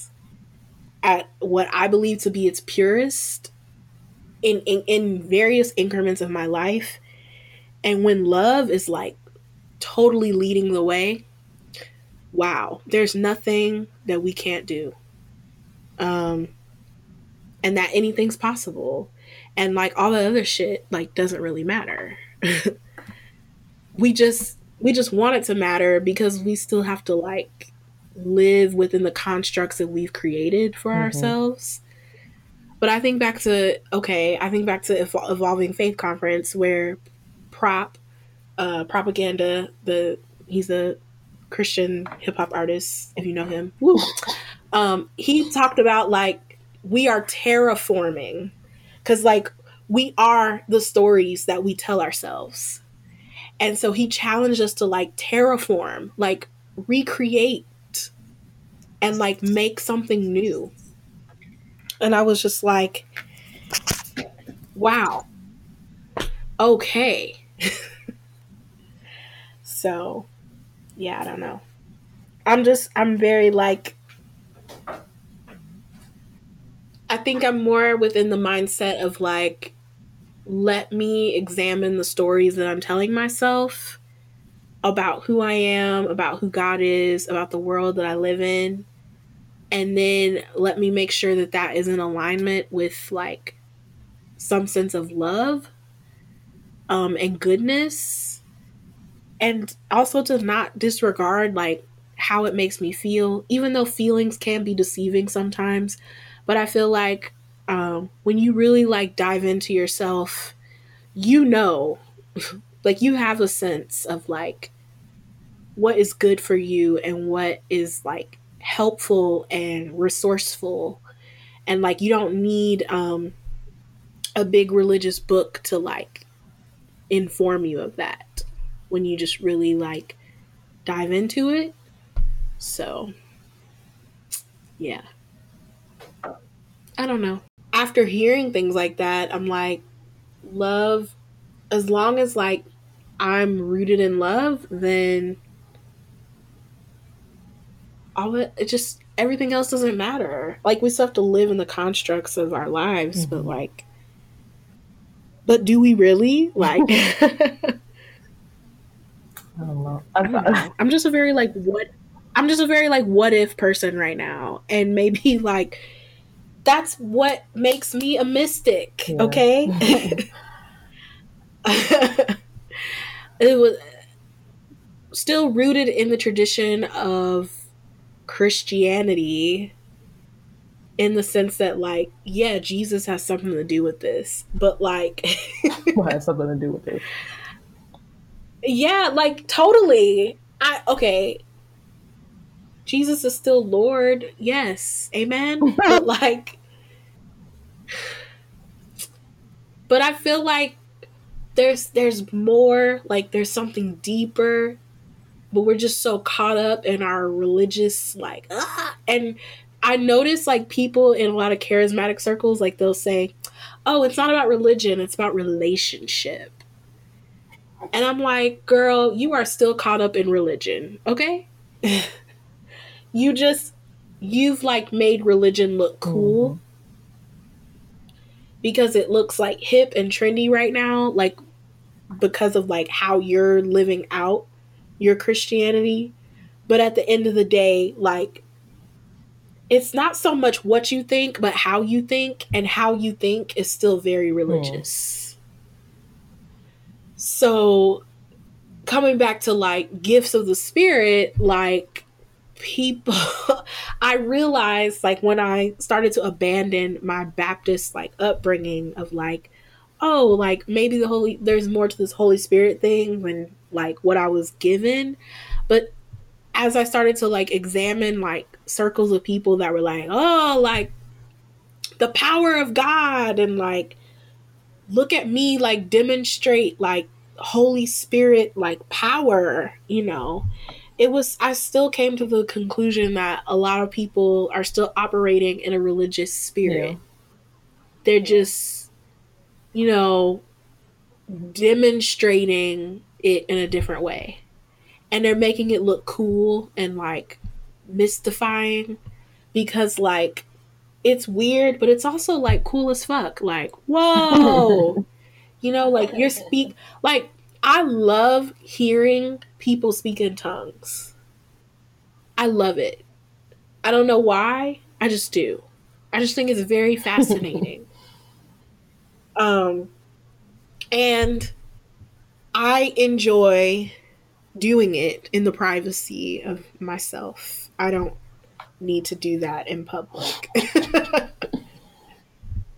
at what I believe to be its purest in, in in various increments of my life. And when love is like totally leading the way, wow, there's nothing that we can't do. Um, and that anything's possible. And like all the other shit, like doesn't really matter. [laughs] we just we just want it to matter because we still have to like live within the constructs that we've created for mm-hmm. ourselves. But I think back to okay, I think back to Evol- evolving faith conference where prop uh propaganda the he's a Christian hip hop artist, if you know him. Woo. [laughs] Um, he talked about like we are terraforming because like we are the stories that we tell ourselves. And so he challenged us to like terraform, like recreate and like make something new. And I was just like, wow. Okay. [laughs] so yeah, I don't know. I'm just I'm very like I think I'm more within the mindset of like let me examine the stories that I'm telling myself about who I am, about who God is, about the world that I live in. And then let me make sure that that is in alignment with like some sense of love um, and goodness. And also to not disregard like how it makes me feel even though feelings can be deceiving sometimes. But i feel like um, when you really like dive into yourself you know [laughs] like you have a sense of like what is good for you and what is like helpful and resourceful. And like you don't need um a big religious book to like inform you of that when you just really like dive into it. So yeah. I don't know. After hearing things like that i'm like love as long as like i'm rooted in love then all it, it just everything else doesn't matter. Like we still have to live in the constructs of our lives, mm-hmm. but like but do we really? Like [laughs] I don't know. I don't know. I'm just a very like what I'm just a very like what if person right now. And maybe [laughs] like that's what makes me a mystic, yeah. okay? [laughs] it was still rooted in the tradition of Christianity in the sense that like yeah jesus has something to do with this but like [laughs] what has something to do with it? Yeah like totally. I okay. Jesus is still lord yes amen [laughs] but like but i feel like there's there's more like there's something deeper but we're just so caught up in our religious like ah! and I notice like people in a lot of charismatic circles like they'll say, "Oh, it's not about religion, it's about relationship." And I'm like, "Girl, you are still caught up in religion, okay? [laughs] you just you've like made religion look cool." Mm-hmm. Because it looks like hip and trendy right now, like because of like how you're living out your Christianity. But at the end of the day, like, it's not so much what you think, but how you think, and how you think is still very religious. Mm. So, coming back to like gifts of the spirit, like, people [laughs] i realized like when i started to abandon my baptist like upbringing of like oh like maybe the holy there's more to this holy spirit thing than like what I was given. But as I started to like examine like circles of people that were like, oh, like the power of God and like look at me like demonstrate like Holy Spirit like power, you know. It was I still came to the conclusion that a lot of people are still operating in a religious spirit. Yeah. They're just you know demonstrating it in a different way. And they're making it look cool and like mystifying because like it's weird, but it's also like cool as fuck. Like, whoa. [laughs] you know, like you're speak like I love hearing people speak in tongues. I love it. I don't know why. I just do. I just think it's very [laughs] fascinating. um and I enjoy doing it in the privacy of myself. I don't need to do that in public. [laughs]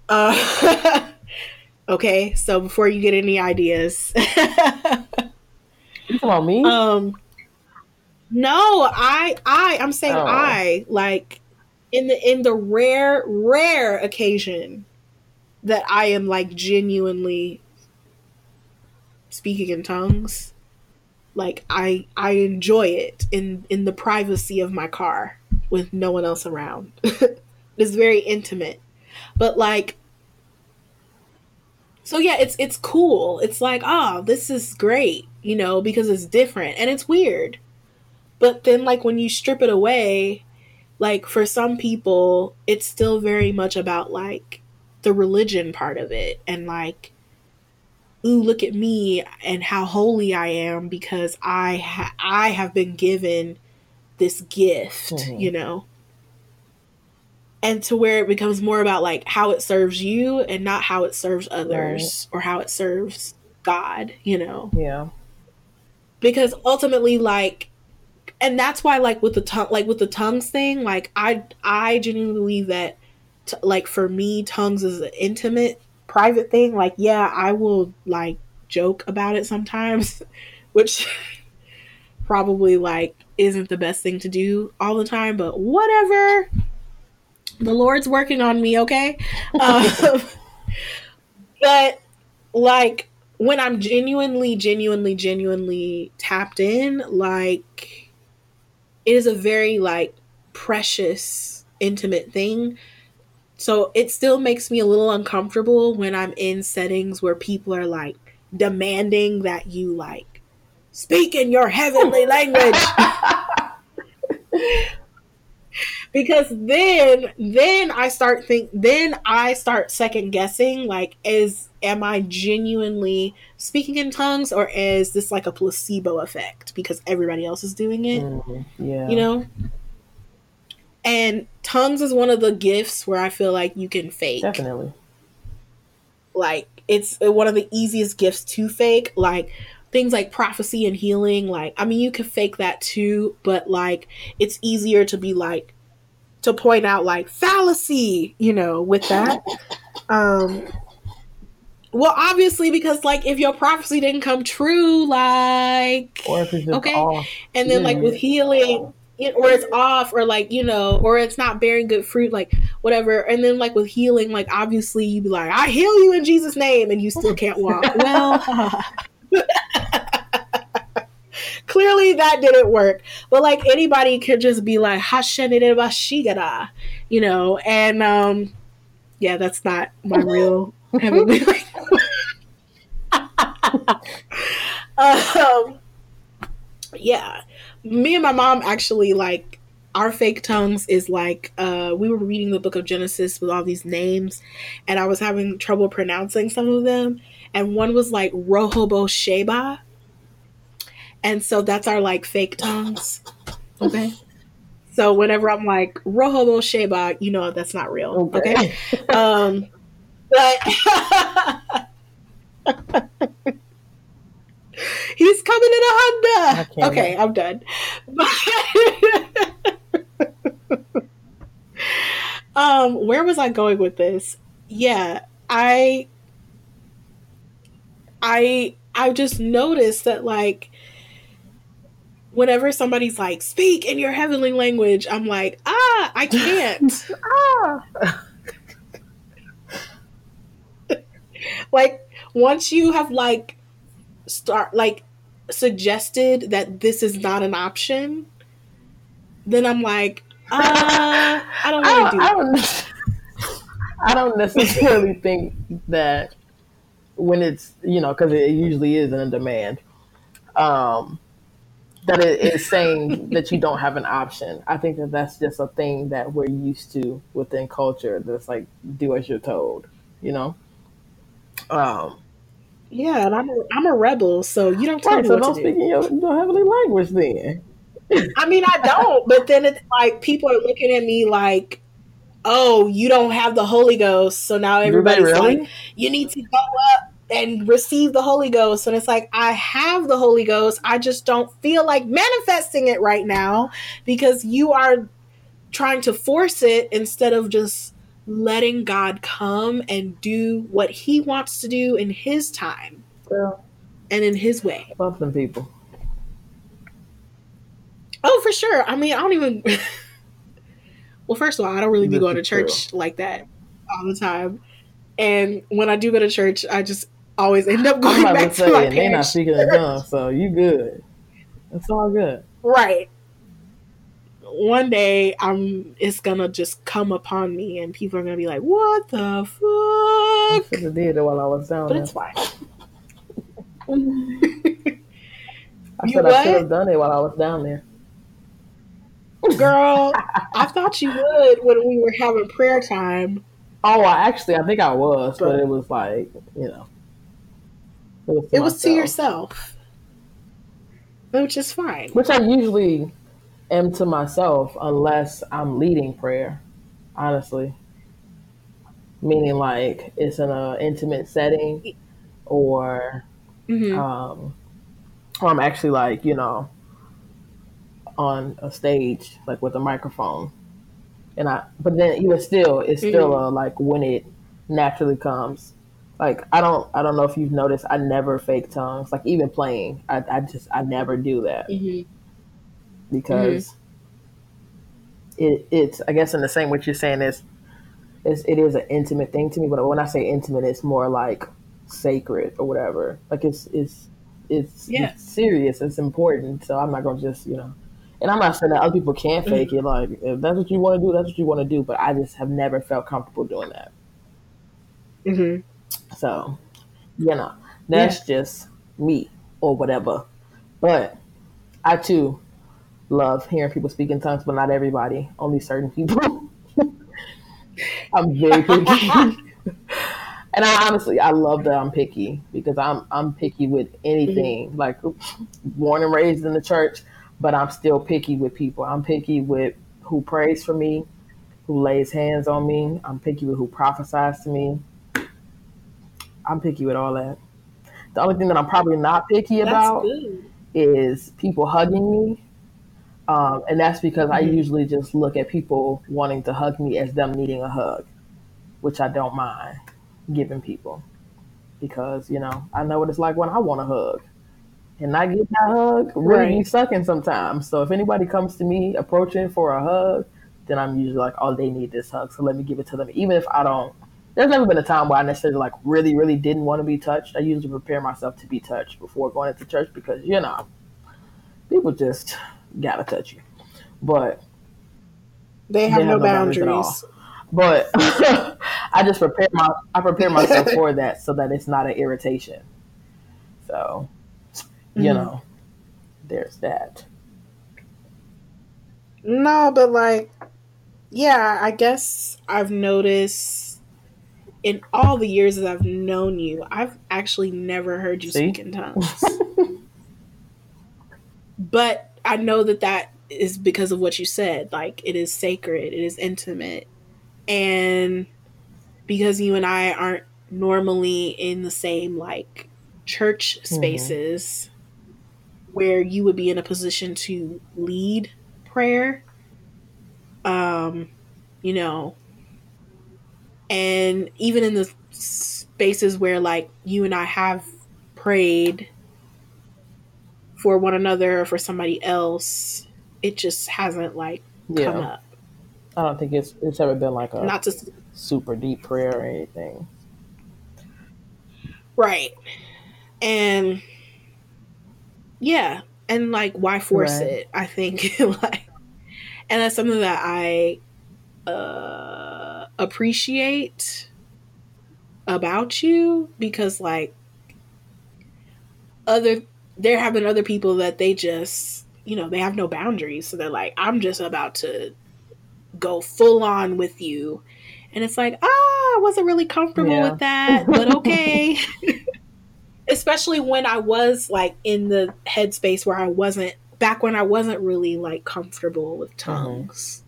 uh, [laughs] okay, so before you get any ideas, you about me? [laughs] Um, no, I, I, I'm saying oh. I like in the in the rare rare occasion that I am like genuinely speaking in tongues like i i enjoy it in in the privacy of my car with no one else around. [laughs] It's very intimate. But like so yeah it's it's cool. It's like oh this is great you know because it's different and it's weird. But then like when you strip it away like for some people it's still very much about like the religion part of it and like ooh, look at me and how holy I am because I ha- I have been given this gift, mm-hmm. you know. And to where it becomes more about like how it serves you and not how it serves others right. or how it serves God, you know. Yeah. Because ultimately like and that's why like with the tongue like with the tongues thing, like I I genuinely believe that t- like for me tongues is an intimate private thing, like yeah, I will like joke about it sometimes, [laughs] which [laughs] probably like isn't the best thing to do all the time, but whatever. the Lord's working on me, okay? [laughs] Um, but like when I'm genuinely, genuinely, genuinely tapped in, like it is a very like precious, intimate thing. So it still makes me a little uncomfortable when I'm in settings where people are like demanding that you like speak in your heavenly language. [laughs] because then then I start think then I start second guessing like is am I genuinely speaking in tongues or is this like a placebo effect because everybody else is doing it? Mm, yeah. You know? And tongues is one of the gifts where I feel like you can fake. Definitely. Like it's one of the easiest gifts to fake. Like things like prophecy and healing, like I mean you can fake that too, but like it's easier to be like to point out like fallacy, you know, with that. [laughs] Um well, obviously, because like if your prophecy didn't come true, like okay, off. and then yeah. like with healing, it, or it's off, or like you know, or it's not bearing good fruit, like whatever. And then like with healing, like obviously you'd be like, I heal you in Jesus' name, and you still can't walk. [laughs] [laughs] well, clearly that didn't work. But like anybody could just be like Hashenidebashigara, you know, and um yeah, that's not my real heavenly [laughs] um, yeah, me and my mom actually like our fake tongues is like uh, we were reading the book of Genesis with all these names, and I was having trouble pronouncing some of them, and one was like Rohobo Sheba, and so that's our like fake tongues. Okay. So whenever I'm like Rohobo Sheba, you know that's not real. Okay. okay? um, but [laughs] He's coming in a Honda. Okay, I'm done. [laughs] um, where was I going with this? Yeah, I I I just noticed that like whenever somebody's like speak in your heavenly language, I'm like, ah, I can't. [laughs] ah. [laughs] like once you have like start like suggested that this is not an option, then I'm like, uh, I don't want to do I don't, [laughs] I don't necessarily think that when it's you know because it usually is in demand, um, that it is saying that you don't have an option. I think that that's just a thing that we're used to within culture. That's like do as you're told, you know. Um, yeah, and I'm a, I'm a rebel, so you don't tell right, me so what don't to speak do. your, your heavenly language then. I mean, I don't, but then it's like people are looking at me like, "Oh, you don't have the Holy Ghost," so now everybody's really? like, "You need to go up and receive the Holy Ghost." And it's like, I have the Holy Ghost, I just don't feel like manifesting it right now because you are trying to force it instead of just letting God come and do what He wants to do in His time yeah. and in His way. Love them people. Oh, for sure. I mean, I don't even. [laughs] well, first of all, I don't really be going to church true. like that all the time, and when I do go to church, I just always end up going [laughs] back to, my and they're not speaking so you good. It's all good, right? One day I'm it's gonna just come upon me and people are gonna be like, What the fuck? I should have did it while I was down but there. it's fine. I you said what? I should have done it while I was down there. Girl, [laughs] I thought you would when we were having prayer time. Oh, I actually I think I was, but, but it was like, you know. It was to, it was to yourself. Which is fine. Which I usually am to myself unless I'm leading prayer, honestly. Meaning like it's in an intimate setting or mm-hmm. um or I'm actually like, you know, on a stage, like with a microphone. And I but then even still it's still mm-hmm. a like when it naturally comes. Like I don't I don't know if you've noticed I never fake tongues. Like even playing, I, I just I never do that. Mm-hmm because mm-hmm. it, it's I guess in the same what you're saying is it's, it is an intimate thing to me. But when I say intimate, it's more like sacred or whatever. Like it's it's it's, yeah. it's serious. It's important. So I'm not gonna just you know. And I'm not saying that other people can't fake mm-hmm. it. Like if that's what you want to do, that's what you want to do. But I just have never felt comfortable doing that. Mm-hmm. So, you know, that's yeah. just me or whatever. But I too love hearing people speak in tongues, but not everybody. Only certain people. [laughs] I'm very picky. [laughs] and I honestly I love that I'm picky because I'm I'm picky with anything. Mm-hmm. Like born and raised in the church, but I'm still picky with people. I'm picky with who prays for me, who lays hands on me. I'm picky with who prophesies to me. I'm picky with all that. The only thing that I'm probably not picky about is people hugging me. Um, and that's because mm-hmm. I usually just look at people wanting to hug me as them needing a hug, which I don't mind giving people because you know I know what it's like when I want a hug, and I get that hug really right. sucking sometimes. So if anybody comes to me approaching for a hug, then I'm usually like, oh, they need this hug, so let me give it to them, even if I don't. There's never been a time where I necessarily like really, really didn't want to be touched. I usually prepare myself to be touched before going into church because you know people just gotta touch you, but they have, they have no, no, boundaries. boundaries but [laughs] I just prepare my I prepare myself [laughs] for that so that it's not an irritation. So, you mm-hmm. know, there's that. No, but like, yeah, I guess I've noticed in all the years that I've known you, I've actually never heard you See? speak in tongues. [laughs] but I know that that is because of what you said. Like, it is sacred, it is intimate and because you and I aren't normally in the same like church mm-hmm. spaces mm-hmm. where you would be in a position to lead prayer um you know and even in the spaces where like you and I have prayed for one another or for somebody else it just hasn't like yeah. come up I don't think it's it's ever been like a not just super deep prayer or anything. Right. And yeah, and like why force right. it? I think [laughs] like and that's something that I uh appreciate about you because like other there have been other people that they just you know they have no boundaries so they're like i'm just about to go full on with you. And it's like, ah, I wasn't really comfortable yeah. with that, but [laughs] okay. [laughs] Especially when I was like in the headspace where I wasn't back when I wasn't really like comfortable with uh-huh. tongues. Mm-hmm.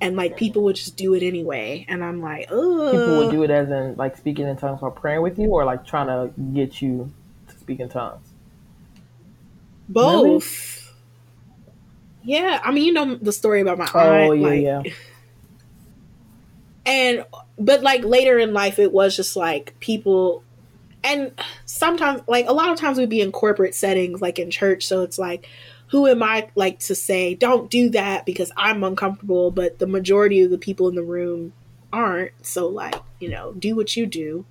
And like people would just do it anyway, and I'm like, oh. People would do it as in like speaking in tongues while praying with you, or like trying to get you to speak in tongues. Both. Yeah, I mean, you know the story about my oh, aunt. yeah, like, yeah. [laughs] And but like later in life, it was just like people, and sometimes like a lot of times we'd be in corporate settings, like in church. So it's like, who am I like to say don't do that because I'm uncomfortable, but the majority of the people in the room aren't. So like, you know, do what you do.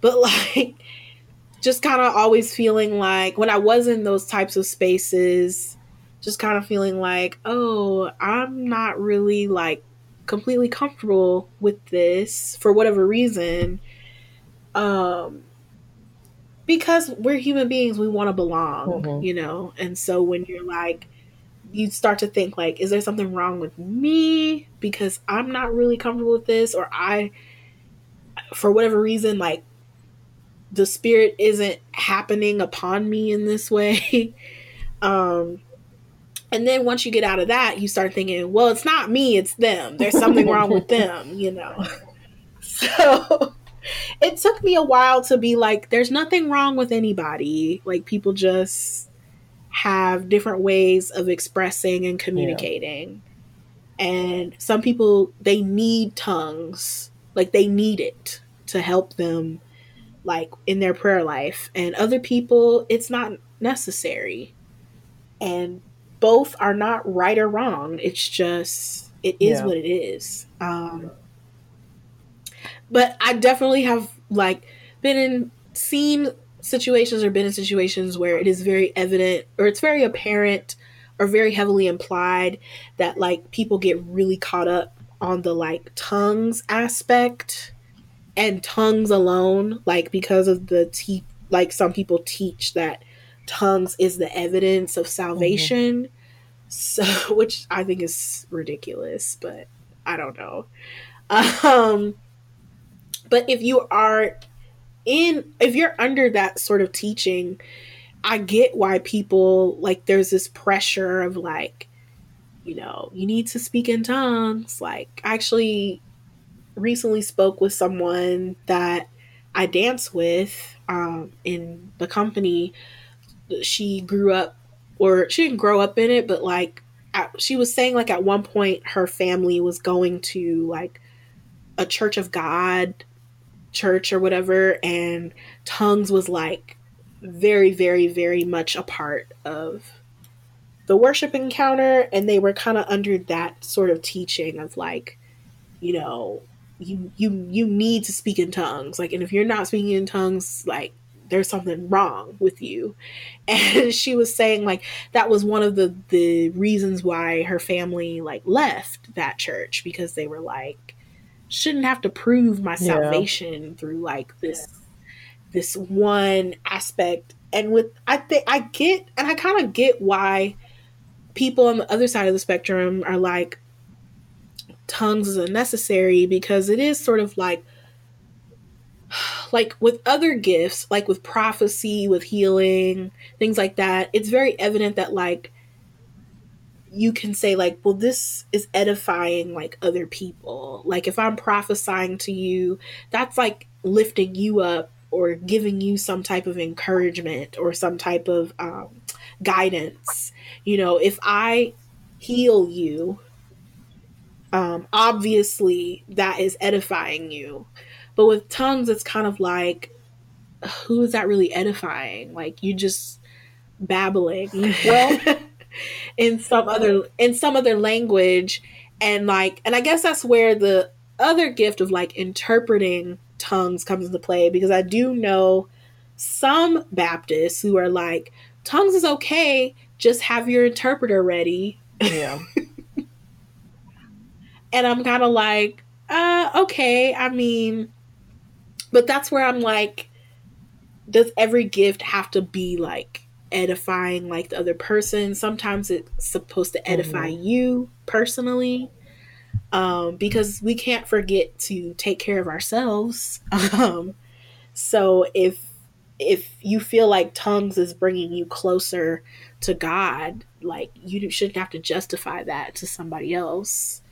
But [laughs] like, just kind of always feeling like when I was in those types of spaces just kind of feeling like, oh, I'm not really like completely comfortable with this for whatever reason. Um, because we're human beings, we want to belong, mm-hmm. you know? And so when you're like, you start to think like, is there something wrong with me because I'm not really comfortable with this, or I, for whatever reason, like the spirit isn't happening upon me in this way. [laughs] um, and then once you get out of that, you start thinking, well, it's not me, it's them. There's something wrong with [laughs] them, you know. [laughs] So it took me a while to be like, there's nothing wrong with anybody. Like people just have different ways of expressing and communicating. Yeah. And some people they need tongues. Like they need it to help them like in their prayer life. And other people it's not necessary. And both are not right or wrong. It's just it is yeah. what it is. Um, but I definitely have like been in seen situations or been in situations where it is very evident or it's very apparent or very heavily implied that like people get really caught up on the like tongues aspect and tongues alone like because of the te- like some people teach that tongues is the evidence of salvation mm-hmm. so [laughs] which i think is ridiculous but i don't know um but if you are in if you're under that sort of teaching i get why people like there's this pressure of like you know you need to speak in tongues like actually recently spoke with someone that i dance with um, in the company. She grew up or she didn't grow up in it but like at, she was saying like at one point her family was going to like a church of god church or whatever and tongues was like very very very much a part of the worship encounter and they were kind of under that sort of teaching of like you know you you you need to speak in tongues. Like and if you're not speaking in tongues like there's something wrong with you. [laughs] And she was saying like that was one of the the reasons why her family like left that church because they were like shouldn't have to prove my salvation yeah. through like this this one aspect. And with i think i get and i kind of get why people on the other side of the spectrum are like tongues is unnecessary because it is sort of like like with other gifts like with prophecy with healing things like that it's very evident that like you can say like well this is edifying like other people. Like if i'm prophesying to you that's like lifting you up or giving you some type of encouragement or some type of um, guidance. You know if i heal you um, obviously that is edifying you but with tongues it's kind of like who is that really edifying like you just babbling [laughs] well in some other in some other language and like and I guess that's where the other gift of like interpreting tongues comes into play because I do know some Baptists who are like tongues is okay, just have your interpreter ready. Yeah. [laughs] and I'm kind of like, uh okay, I mean but that's where I'm like does every gift have to be like edifying like the other person. Sometimes it's supposed to edify mm-hmm. you personally. Um, because we can't forget to take care of ourselves. [laughs] Um, so if if you feel like tongues is bringing you closer to God, like you shouldn't have to justify that to somebody else.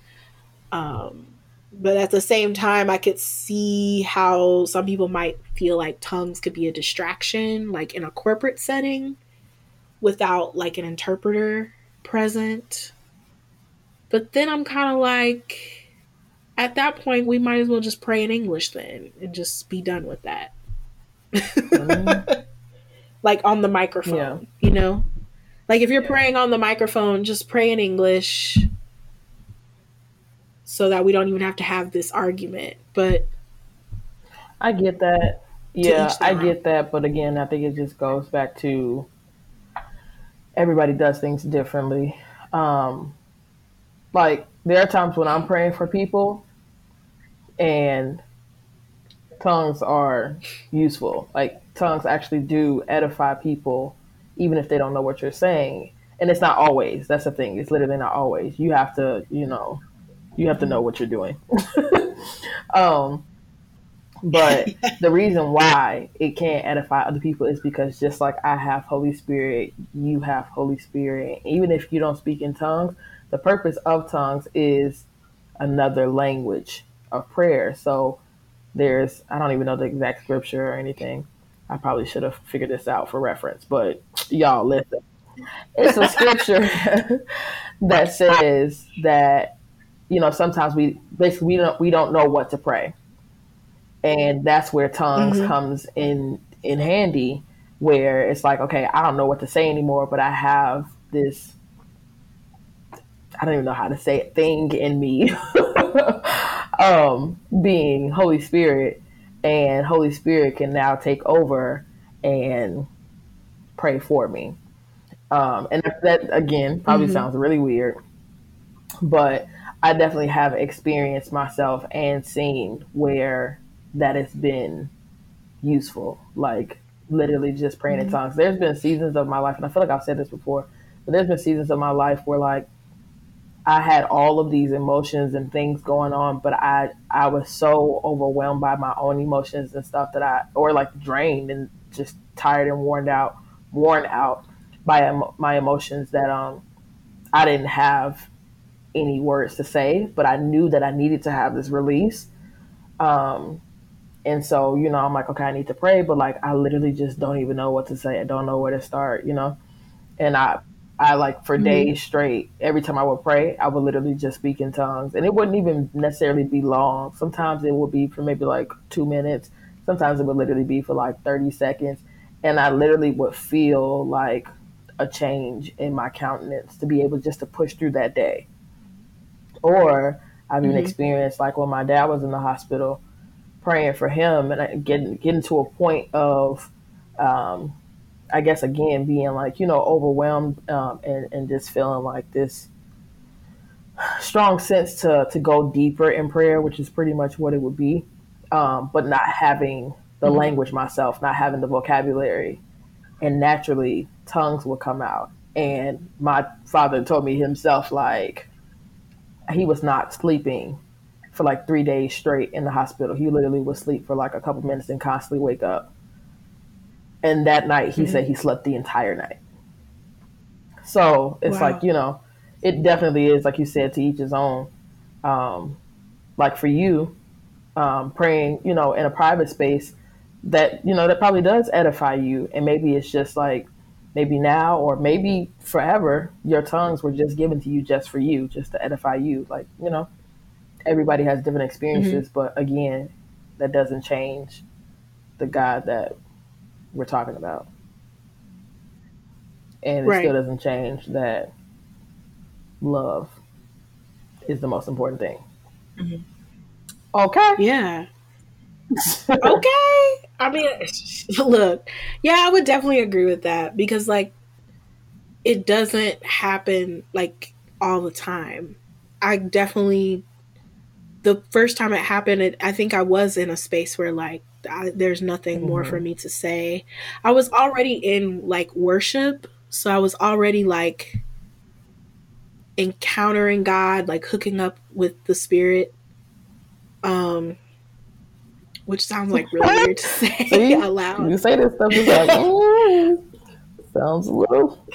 Um, but at the same time, I could see how some people might feel like tongues could be a distraction, like in a corporate setting without like an interpreter present. But then I'm kind of like, at that point, we might as well just pray in English then and just be done with that. Mm. [laughs] like on the microphone, yeah. you know? Like if you're praying on the microphone, just pray in English so that we don't even have to have this argument. But I get that. Yeah, I get that. But again, I think it just goes back to everybody does things differently. Um, like there are times when I'm praying for people and tongues are useful. Like tongues actually do edify people even if they don't know what you're saying. And it's not always. That's the thing. It's literally not always. You have to, you know, you have to know what you're doing. [laughs] um, but the reason why it can't edify other people is because just like I have Holy Spirit, you have Holy Spirit. Even if you don't speak in tongues, the purpose of tongues is another language of prayer. So there's, I don't even know the exact scripture or anything. I probably should have figured this out for reference, but y'all listen. It's a scripture [laughs] that says that, you know, sometimes we basically we don't we don't know what to pray and that's where tongues mm-hmm. comes in in handy where it's like okay i don't know what to say anymore but i have this I don't even know how to say it thing in me [laughs] um, being Holy Spirit, and Holy Spirit can now take over and pray for me. Um, and that, again probably mm-hmm. sounds really weird, but I definitely have experienced myself and seen where that has been useful. Like literally just praying mm-hmm. in tongues. There's been seasons of my life, and I feel like I've said this before, but there's been seasons of my life where like I had all of these emotions and things going on, but I I was so overwhelmed by my own emotions and stuff that I or like drained and just tired and worn out, worn out by my emotions that um I didn't have any words to say, but I knew that I needed to have this release. Um, and so, you know, I'm like, okay, I need to pray, but like, I literally just don't even know what to say. I don't know where to start, you know? And I, I like for mm-hmm. days straight, every time I would pray, I would literally just speak in tongues. And it wouldn't even necessarily be long. Sometimes it would be for maybe like two minutes. Sometimes it would literally be for like 30 seconds. And I literally would feel like a change in my countenance to be able just to push through that day. Or I've even mm-hmm. experienced like when my dad was in the hospital, praying for him and getting getting to a point of, um, I guess again being like you know overwhelmed um, and and just feeling like this strong sense to to go deeper in prayer, which is pretty much what it would be, um, but not having the mm-hmm. language myself, not having the vocabulary, and naturally tongues would come out. And my father told me himself like he was not sleeping for like three days straight in the hospital. He literally would sleep for like a couple minutes and constantly wake up. And that night, he mm-hmm. said he slept the entire night. So it's wow. like, you know, it definitely is, like you said, to each his own. Um, like for you, um, praying, you know, in a private space that, you know, that probably does edify you. And maybe it's just like, maybe now or maybe forever, your tongues were just given to you just for you, just to edify you. Like, you know, everybody has different experiences, mm-hmm. but again, that doesn't change the God that we're talking about. And it right. still doesn't change that love is the most important thing. Mm-hmm. Okay. Yeah. [laughs] okay. I mean, [laughs] look, yeah, I would definitely agree with that because, like, it doesn't happen like all the time. I definitely the first time it happened, it, I think I was in a space where like I, there's nothing mm-hmm. more for mm-hmm. me to say. I was already in like worship, so I was already like encountering God, like hooking up with the Spirit. Um, which sounds like [laughs] really weird to say See, [laughs] out loud. You say this stuff, it's like, mm, sounds a little. [laughs]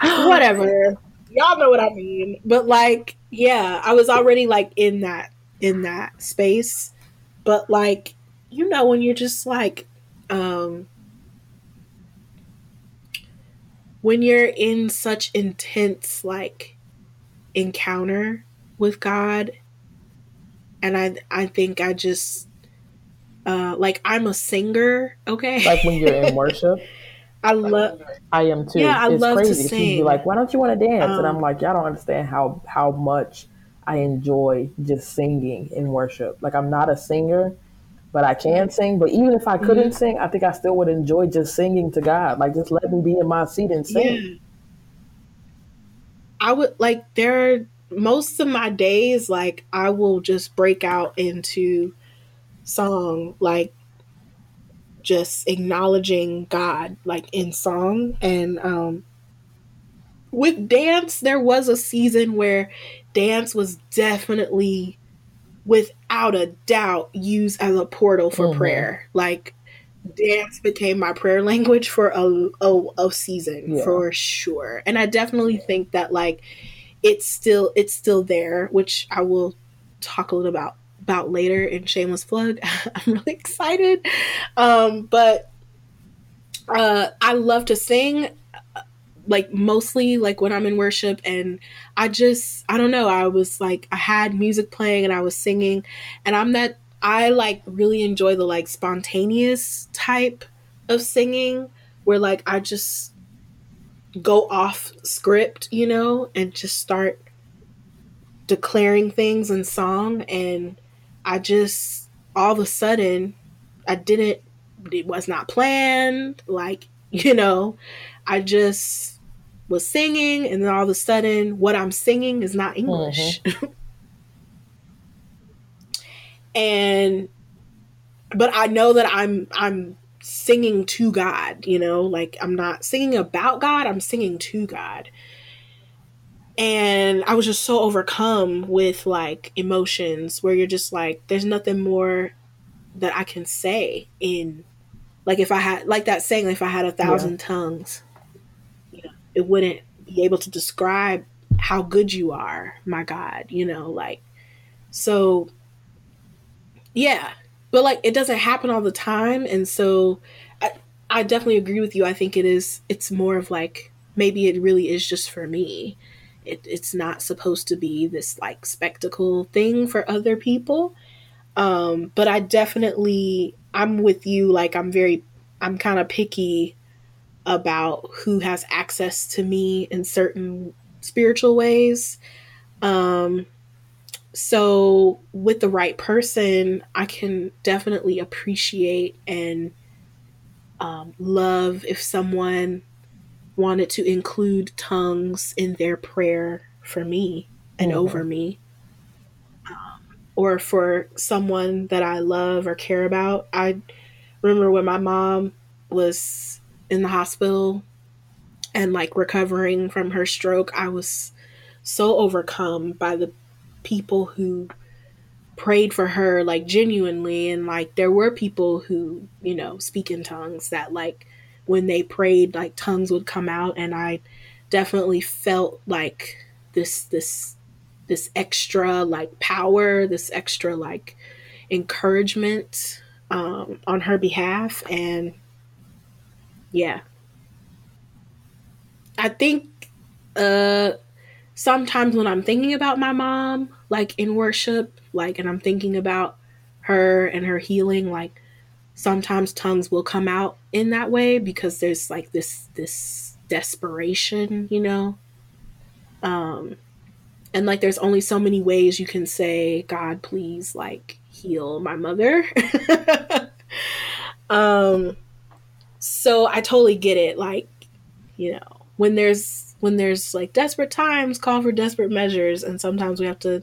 Whatever. Whatever y'all know what I mean. But like, yeah, I was already like in that in that space. But like, you know, when you're just like, um when you're in such intense like encounter with God, and I I think I just uh like I'm a singer, okay? Like when you're in [laughs] worship. I love. I am too. Yeah, I it's love crazy. to sing. She'd be like, "Why don't you want to dance?" Um, and I'm um, like, "Y'all don't understand how how much I enjoy just singing in worship. Like, I'm not a singer, but I can sing. But even if I couldn't mm-hmm. sing, I think I still would enjoy just singing to God. Like, just let me be in my seat and sing. Yeah. I would like there. Are, most of my days, like I will just break out into song, like just acknowledging God like in song and um with dance there was a season where dance was definitely without a doubt used as a portal for mm-hmm. prayer like dance became my prayer [laughs] language for a, a, a season yeah. for sure and i definitely think that like it's still it's still there which i will talk a little about about later in Shameless Plug. [laughs] I'm really excited. Um, but uh, I love to sing, like mostly like when I'm in worship, and I just I don't know. I was like I had music playing and I was singing, and I'm that I like really enjoy the like spontaneous type of singing where like I just go off script, you know, and just start declaring things in song. And I just, all of a sudden, I didn't, it was not planned. Like, [laughs] you know, I just was singing, and then all of a sudden, what I'm singing is not English. Mm-hmm. [laughs] and, but I know that I'm, I'm singing to God, you know, like I'm not singing about God, I'm singing to God. And I was just so overcome with like emotions where you're just like, there's nothing more that I can say in like if I had like that saying, if I had a thousand yeah. tongues, you know, it wouldn't be able to describe how good you are, my God, you know, like so yeah, but like it doesn't happen all the time and so I, I definitely agree with you. I think it is it's more of like maybe it really is just for me. It, it's not supposed to be this like spectacle thing for other people. Um but i definitely i'm with you like i'm very i'm kind of picky about who has access to me in certain spiritual ways. Um so with the right person i can definitely appreciate and um, love if someone wanted to include tongues in their prayer for me and mm-hmm. over me um, or for someone that i love or care about i remember when my mom was in the hospital and like recovering from her stroke i was so overcome by the people who prayed for her like genuinely and like there were people who you know speak in tongues that like when they prayed like tongues would come out and i definitely felt like this this this extra like power this extra like encouragement um, on her behalf and yeah. I think uh sometimes when I'm thinking about my mom, like in worship, like, and I'm thinking about her and her healing, like, sometimes tongues will come out in that way because there's like this, this desperation, you know? Um, and like, there's only so many ways you can say, God, please, like, heal my mother. [laughs] um, so I totally get it. Like, you know, when there's when there's like desperate times call for desperate measures and sometimes we have to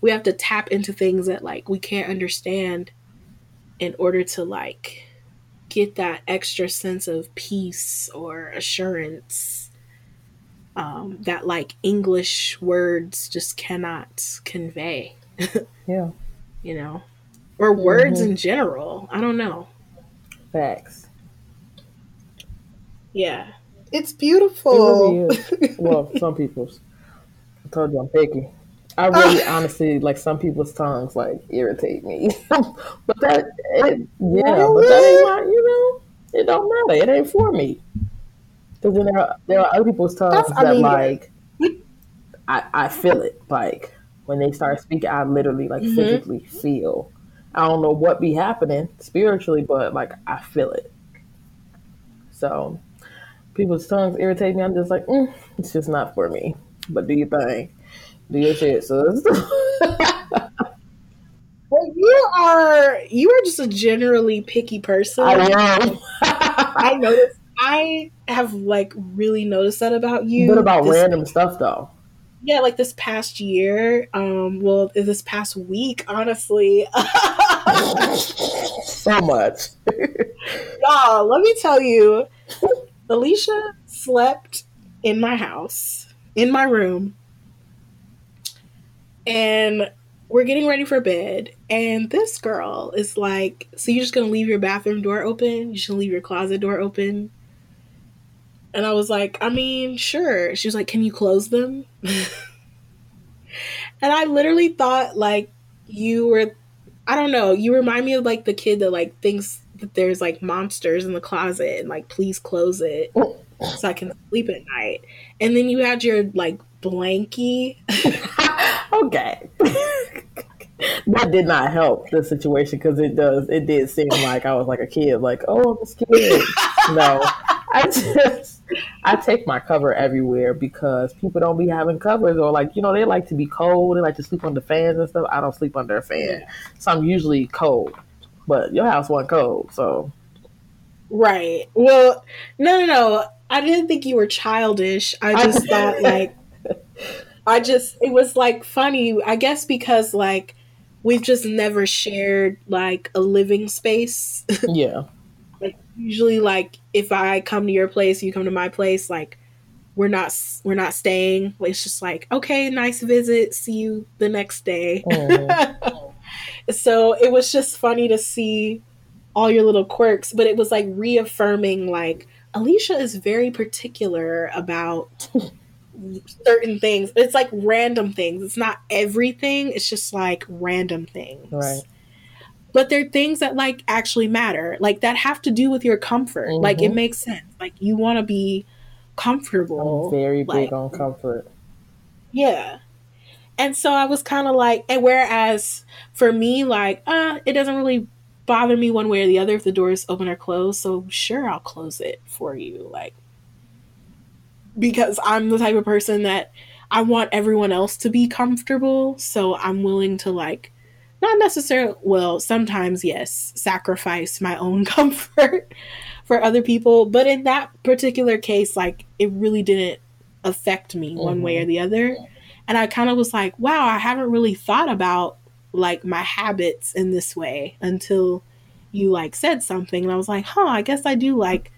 we have to tap into things that like we can't understand in order to like get that extra sense of peace or assurance um, that like english words just cannot convey. [laughs] Yeah. You know? Or words mm-hmm. in general. I don't know. Facts. Yeah it's beautiful. It really is. well, [laughs] some people's. I told you I'm picky. I really, [laughs] honestly, like some people's tongues like irritate me. [laughs] but that, it, yeah, really? but that ain't my, you know, it don't matter. It ain't for me. Because then there are, there are other people's tongues That's, that I mean, like, I, I feel it. Like when they start speaking, I literally like mm-hmm. physically feel. I don't know what be happening spiritually, but like I feel it. So people's tongues irritate me. I'm just like, mm, it's just not for me. But do your thing. Do your shit, sis. [laughs] well, you are you are just a generally picky person. I am. I noticed. I have like really noticed that about you. What about this, random stuff though? Yeah, like this past year. Um, well, this past week, honestly. [laughs] so much. [laughs] Y'all, let me tell you Alicia slept in my house, in my room, and we're getting ready for bed. And this girl is like, So you're just gonna leave your bathroom door open? You should leave your closet door open? And I was like, I mean, sure. She was like, Can you close them? [laughs] and I literally thought, like, you were, I don't know, you remind me of like the kid that like thinks that there's like monsters in the closet and like please close it [laughs] so I can sleep at night. And then you had your like blankie. [laughs] okay. [laughs] that did not help the situation because it does it did seem like I was like a kid, like, oh I'm kid. no. I just I take my cover everywhere because people don't be having covers or like you know they like to be cold. They like to sleep under fans and stuff. I don't sleep under a fan, so I'm usually cold. But your house wasn't cold, so right. Well, no, no, no. I didn't think you were childish. I just [laughs] thought like I just it was like funny. I guess because like we've just never shared like a living space. [laughs] Yeah. like usually like if I come to your place, you come to my place, like we're not we're not staying. It's just like, okay, nice visit. See you the next day. Oh. [laughs] so it was just funny to see all your little quirks, but it was like reaffirming like Alicia is very particular about certain things. It's like random things. It's not everything. It's just like random things. Right. But they're things that like actually matter. Like that have to do with your comfort. Mm-hmm. Like it makes sense. Like you want to be comfortable. I'm very big like, on comfort. Yeah. And so I was kind of like, and whereas for me, like, uh, it doesn't really bother me one way or the other if the door is open or closed. So sure, I'll close it for you. Like, because I'm the type of person that I want everyone else to be comfortable. So I'm willing to like not necessarily well, sometimes yes, sacrifice my own [laughs] comfort for other people, but in that particular case like it really didn't affect me mm-hmm. one way or mm-hmm. the other. And I kind of was like, wow, I haven't really thought about like my habits in this way until you like said something and I was like, "Huh, I guess I do like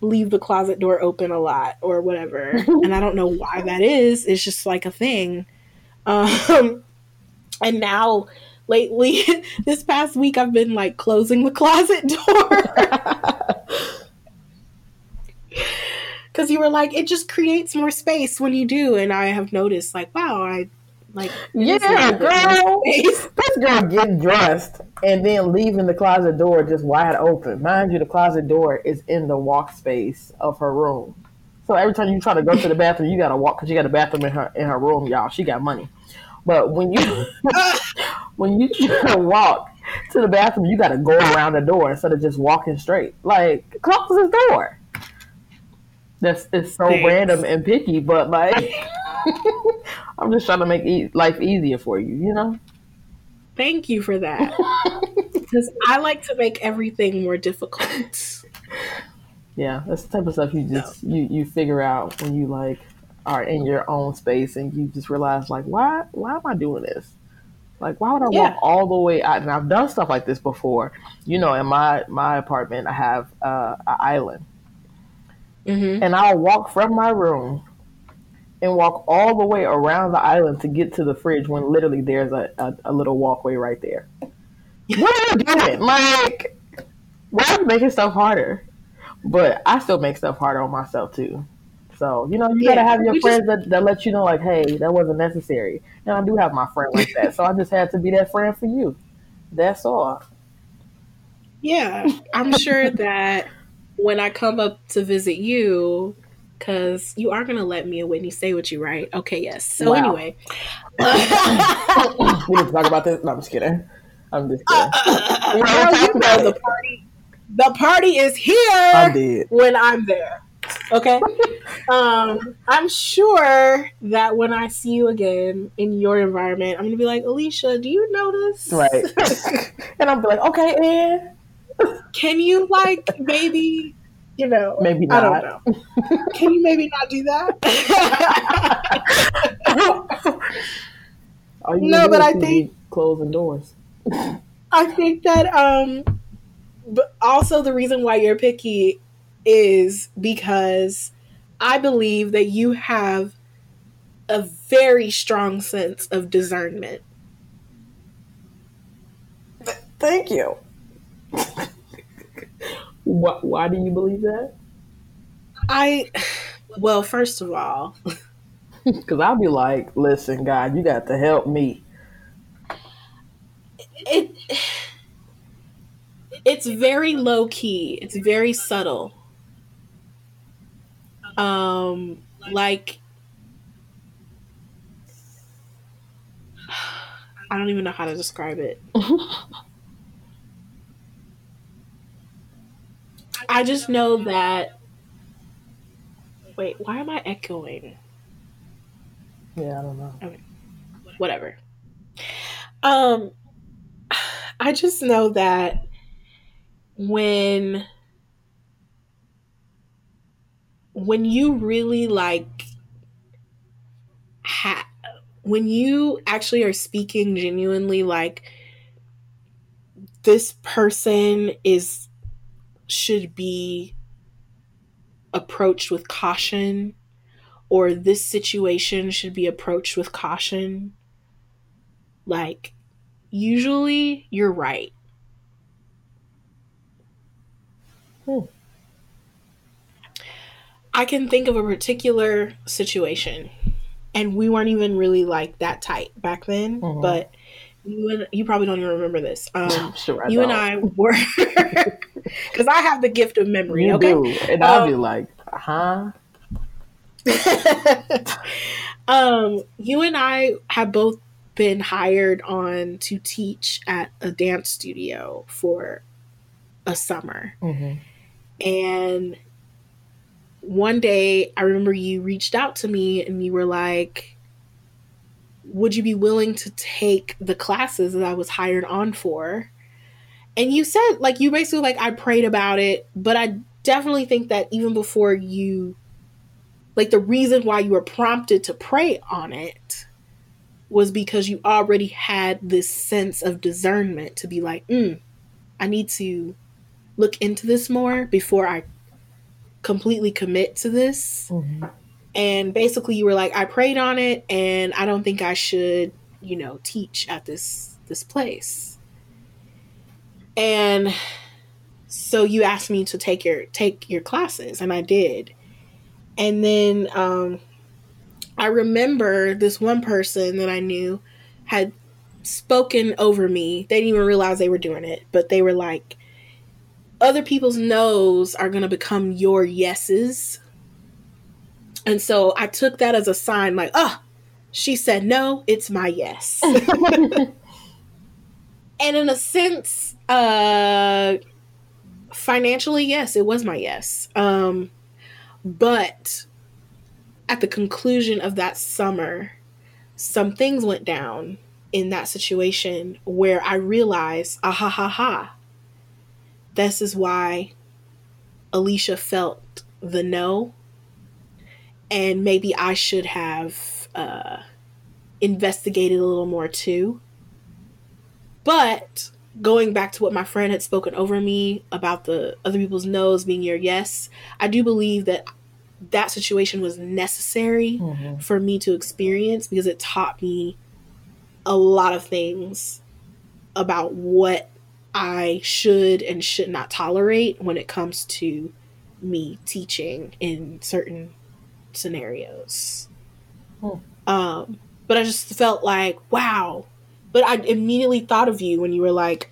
leave the closet door open a lot or whatever. [laughs] and I don't know why that is. It's just like a thing. Um, [laughs] and now lately, [laughs] this past week, I've been like closing the closet door. Because you were like, it just creates more space when you do. And I have noticed, like, wow, I like, yeah, girl. [laughs] This girl getting dressed and then leaving the closet door just wide open. Mind you, the closet door is in the walk space of her room. So every time you try to go to the bathroom, you gotta walk because you got a bathroom in her in her room, y'all. She got money. But when you [laughs] [laughs] when you try to walk to the bathroom, you gotta go around the door instead of just walking straight. Like close the door. That's it's so Thanks. random and picky, but like [laughs] [laughs] I'm just trying to make e- life easier for you, you know? Thank you for that. [laughs] Because I like to make everything more difficult. Yeah, that's the type of stuff you just no. you, you figure out when you like are in your own space and you just realize like why why am I doing this? Like why would I yeah. walk all the way out? And I've done stuff like this before. You know, in my my apartment I have uh, an island. Mm-hmm. And I'll walk from my room and walk all the way around the island to get to the fridge when literally there's a, a, a little walkway right there. what are you doing? Like, why are you making stuff harder? But I still make stuff harder on myself too. So, you know, you yeah, gotta have your friends just, that, that let you know, like, hey, that wasn't necessary. And I do have my friend like that. so I just had to be that friend for you. That's all. Yeah. I'm sure that when I come up to visit you, because you are going to let me and Whitney stay with you, right? Okay, yes. So, wow. anyway. [coughs] we need to talk about this. No, I'm just kidding. I'm just kidding. [laughs] Uh, you know, the party. The party is here when I'm there. Okay. [laughs] um, I'm sure that when I see you again in your environment, I'm gonna be like, Alicia, do you notice? Right. [laughs] and I'll be like, okay, and can you like maybe you know, maybe not. I don't know. Can you maybe not do that? [laughs] no, but I think closing doors. I think that um, but also the reason why you're picky is because I believe that you have a very strong sense of discernment. Thank you. Why, why do you believe that? I, well, first of all, [laughs] because I'll be like, listen, God, you got to help me. It, it's very low key. It's very subtle. Um, like, [sighs] I don't even know how to describe it. [laughs] I just know that Wait, why am I echoing? Yeah, I don't know. Okay. Whatever. Um I just know that when when you really like ha- when you actually are speaking genuinely like this person is should be approached with caution or this situation should be approached with caution like usually you're right hmm. i can think of a particular situation and we weren't even really like that tight back then mm-hmm. but you and you probably don't even remember this. Um, [laughs] sure you don't. and I were [laughs] because I have the gift of memory. You okay? do, and I'll um, be like, huh. [laughs] um, you and I have both been hired on to teach at a dance studio for a summer, mm-hmm. and one day I remember you reached out to me and you were like would you be willing to take the classes that I was hired on for? And you said, like, you basically, like, I prayed about it, but I definitely think that even before you, like, the reason why you were prompted to pray on it was because you already had this sense of discernment to be like, mm, I need to look into this more before I completely commit to this. Mm-hmm and basically you were like i prayed on it and i don't think i should you know teach at this this place. And so you asked me to take your take your classes and i did. And then um i remember this one person that i knew had spoken over me. They didn't even realize they were doing it but they were like other people's no's are going to become your yeses and so I took that as a sign like, oh, she said no, it's my yes. [laughs] and in a sense, uh financially, yes, it was my yes. Um but at the conclusion of that summer, some things went down in that situation where I realized, ah ha ha ha, this is why Alicia felt the no and maybe I should have uh, investigated a little more too. But going back to what my friend had spoken over me about the other people's no's being your yes, I do believe that that situation was necessary mm-hmm. for me to experience because it taught me a lot of things about what I should and should not tolerate when it comes to me teaching in certain scenarios. Hmm. Um, but I just felt like, wow. But I immediately thought of you when you were like,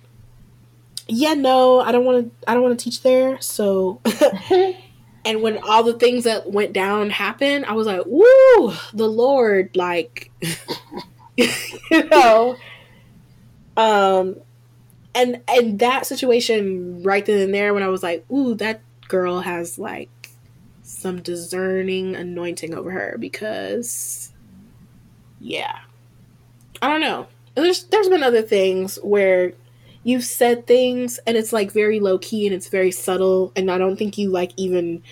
yeah, no, I don't want to. I don't want to teach there. So, [laughs] and when all the things that went down happened, I was like, woo, the Lord, like, [laughs] you know, um, and and that situation right then and there, when I was like, ooh, that girl has like some discerning anointing over her because yeah. I don't know. There's there's been other things where you've said things and it's like very low key and it's very subtle and I don't think you like even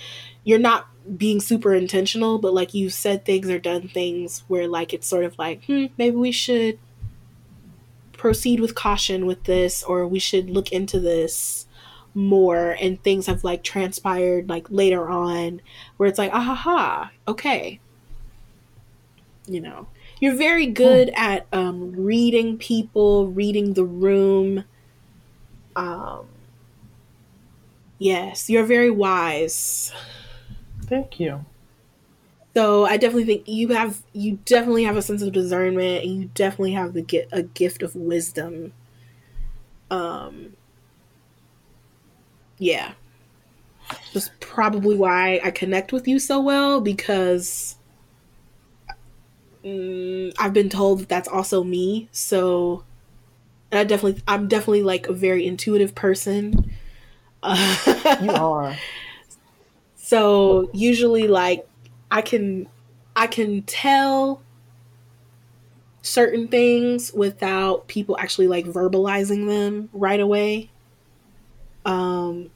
you're not being super intentional, but like you've said things or done things where like it's sort of like, hmm, maybe we should proceed with caution with this or we should look into this more and things have like transpired like later on where it's like ah ha ha okay. You know you're very good hmm. at um, reading people reading the room. Um yes you're very wise. Thank you. So i definitely think you have you definitely have a sense of discernment and you definitely have the get a gift of wisdom. Um yeah. That's probably why I connect with you so well because mm, I've been told that that's also me. So and I definitely, I'm definitely like a very intuitive person. you [laughs] are. So usually, like I can I can tell certain things without people actually like verbalizing them right away. Um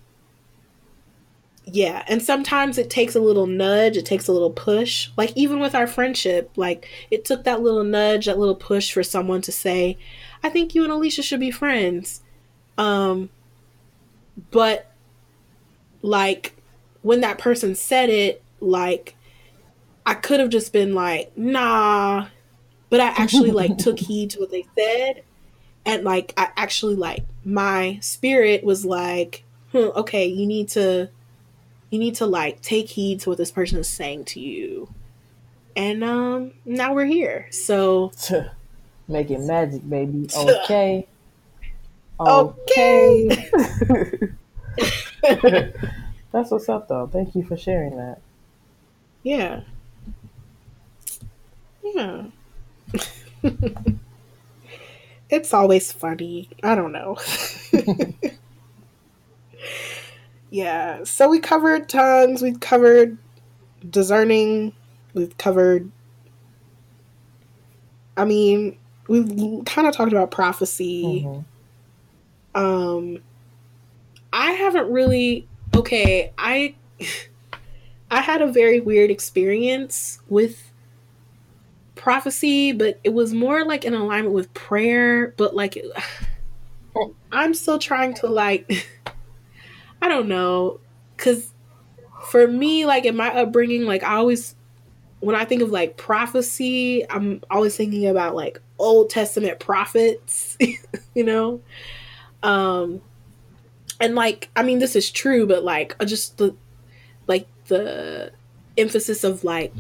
yeah, and sometimes it takes a little nudge, it takes a little push. Like even with our friendship, like it took that little nudge, that little push for someone to say, "I think you and Alicia should be friends." Um but like when that person said it, like I could have just been like, "Nah." But I actually like took [laughs] heed to what they said and like I actually like my spirit was like, hmm, "Okay, you need to you need to like take heed to what this person is saying to you." And um now we're here. So [laughs] making magic, baby. [laughs] Okay. Okay. okay. [laughs] That's what's up, though. Thank you for sharing that. Yeah. Yeah. It's always funny. I don't know. [laughs] yeah. So we covered tongues, we've covered discerning, we've covered I mean, we've kind of talked about prophecy. Mm-hmm. Um I haven't really okay, I [laughs] I had a very weird experience with prophecy, but it was more like in alignment with prayer, but like I'm still trying to like [laughs] I don't know cuz for me like in my upbringing like I always when I think of like prophecy, I'm always thinking about like Old Testament prophets, [laughs] you know? Um and like I mean this is true, but like just the like the emphasis of like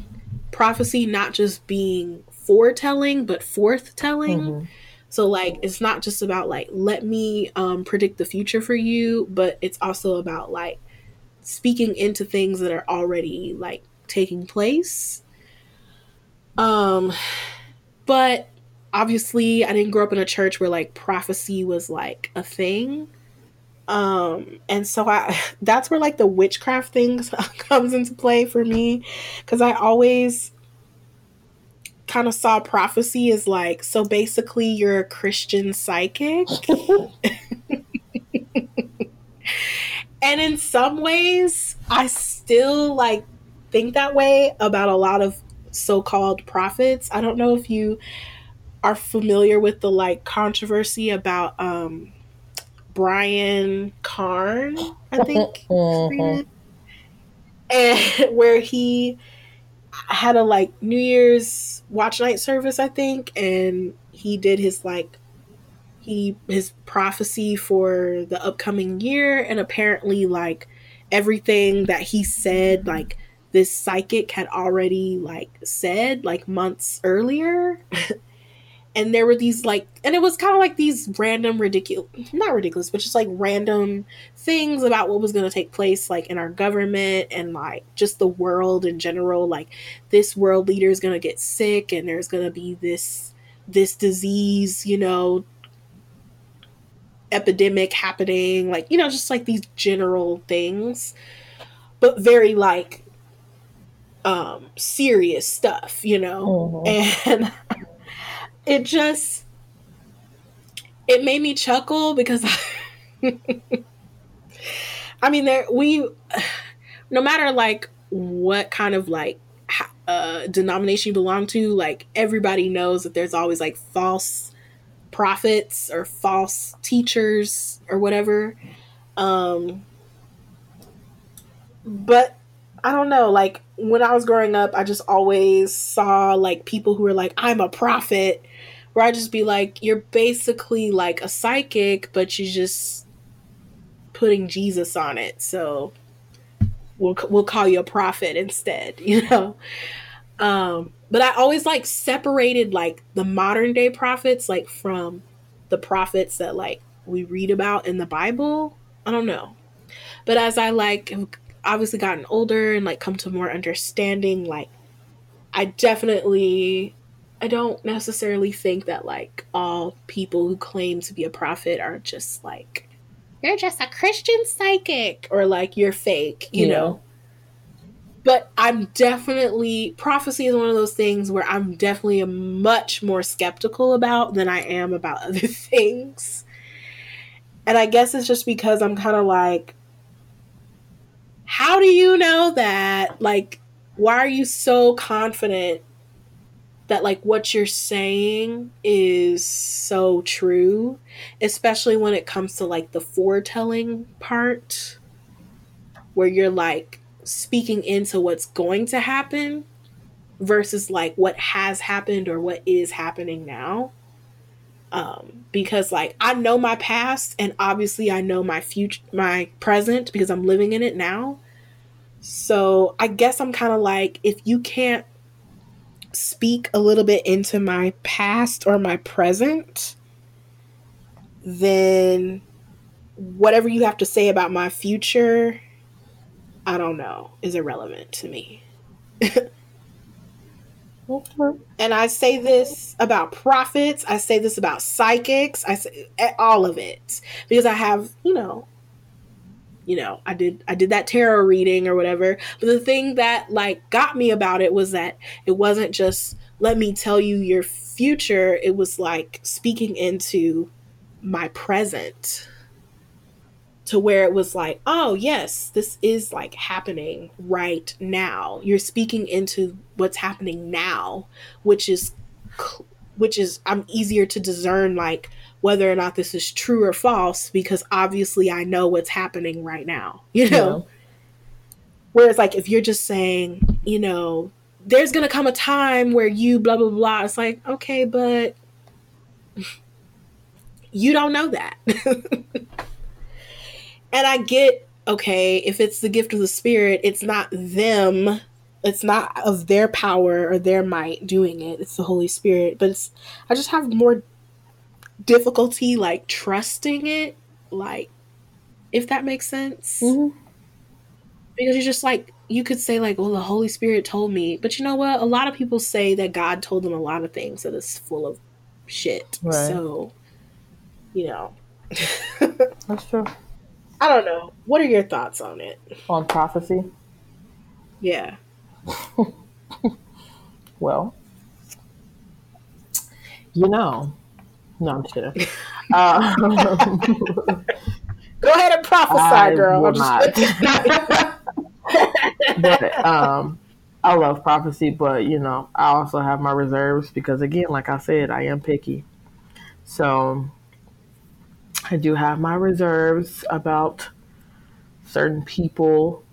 prophecy not just being foretelling but forthtelling. Mm-hmm. So like it's not just about like let me um predict the future for you, but it's also about like speaking into things that are already like taking place. Um but obviously I didn't grow up in a church where like prophecy was like a thing. Um, and so I [laughs] that's where like the witchcraft things [laughs] comes into play for me because I always kind of saw prophecy as like so basically you're a Christian psychic. [laughs] and in some ways I still like think that way about a lot of so-called prophets. I don't know if you are familiar with the like controversy about um Brian Carn, I think, mm-hmm. and [laughs] where he had a like New Year's watch night service, I think, and he did his like he his prophecy for the upcoming year, and apparently like everything that he said, like this psychic had already like said like months earlier. [laughs] and there were these like and it was kind of like these random ridiculous not ridiculous but just like random things about what was going to take place like in our government and like just the world in general like this world leader is going to get sick and there's going to be this this disease you know epidemic happening like you know just like these general things but very like um serious stuff you know mm-hmm. and [laughs] it just it made me chuckle because [laughs] I, I mean there we no matter like what kind of like uh, denomination you belong to like everybody knows that there's always like false prophets or false teachers or whatever. Um but I don't know, like when I was growing up, I just always saw like people who were like, I'm a prophet, where I just be like, you're basically like a psychic, but you just putting Jesus on it. So we'll we'll call you a prophet instead, [laughs] you know. Um, but I always like separated like the modern day prophets like from the prophets that like we read about in the Bible. I don't know. But as I like obviously gotten older and like come to more understanding, like I definitely I don't necessarily think that like all people who claim to be a prophet are just like you're just a Christian psychic or like you're fake, you yeah. know. but I'm definitely prophecy is one of those things where I'm definitely a much more skeptical about than I am about [laughs] other things. And I guess it's just because I'm kind of like how do you know that? Like why are you so confident that like what you're saying is so true, especially when it comes to like the foretelling part where you're like speaking into what's going to happen versus like what has happened or what is happening now. Um, because like I know my past and obviously I know my future, my present because I'm living in it now. So I guess I'm kind of like, if you can't speak a little bit into my past or my present, then whatever you have to say about my future, I don't know, is irrelevant to me. and I say this about prophets, I say this about psychics, I say eh, all of it because I have, you know, you know, I did I did that tarot reading or whatever. But the thing that like got me about it was that it wasn't just let me tell you your future, it was like speaking into my present to where it was like, oh, yes, this is like happening right now. You're speaking into what's happening now, which is which is I'm easier to discern like whether or not this is true or false because obviously I know what's happening right now, [laughs] you know? Yeah. Whereas, like, if you're just saying, you know, there's going to come a time where you blah, blah, blah, it's like, okay, but [laughs] you don't know that. [laughs] and I get, okay, if it's the gift of the spirit, it's not them it's not of their power or their might doing it it's the holy spirit but it's i just have more difficulty like trusting it like if that makes sense. Mm-hmm. because you're just like you could say like well the holy spirit told me but you know what? A lot of people say that god told them a lot of things that is full of shit. Right. so you know. [laughs] That's true. I don't know. What are your thoughts on it? On prophecy? Yeah. [laughs] Well you know no, I'm just kidding. [laughs] Um, Go ahead and prophesy, I girl. I'm just but um, I love prophecy, but you know, I also have my reserves because, again, like I said, I am picky. So I do have my reserves about certain people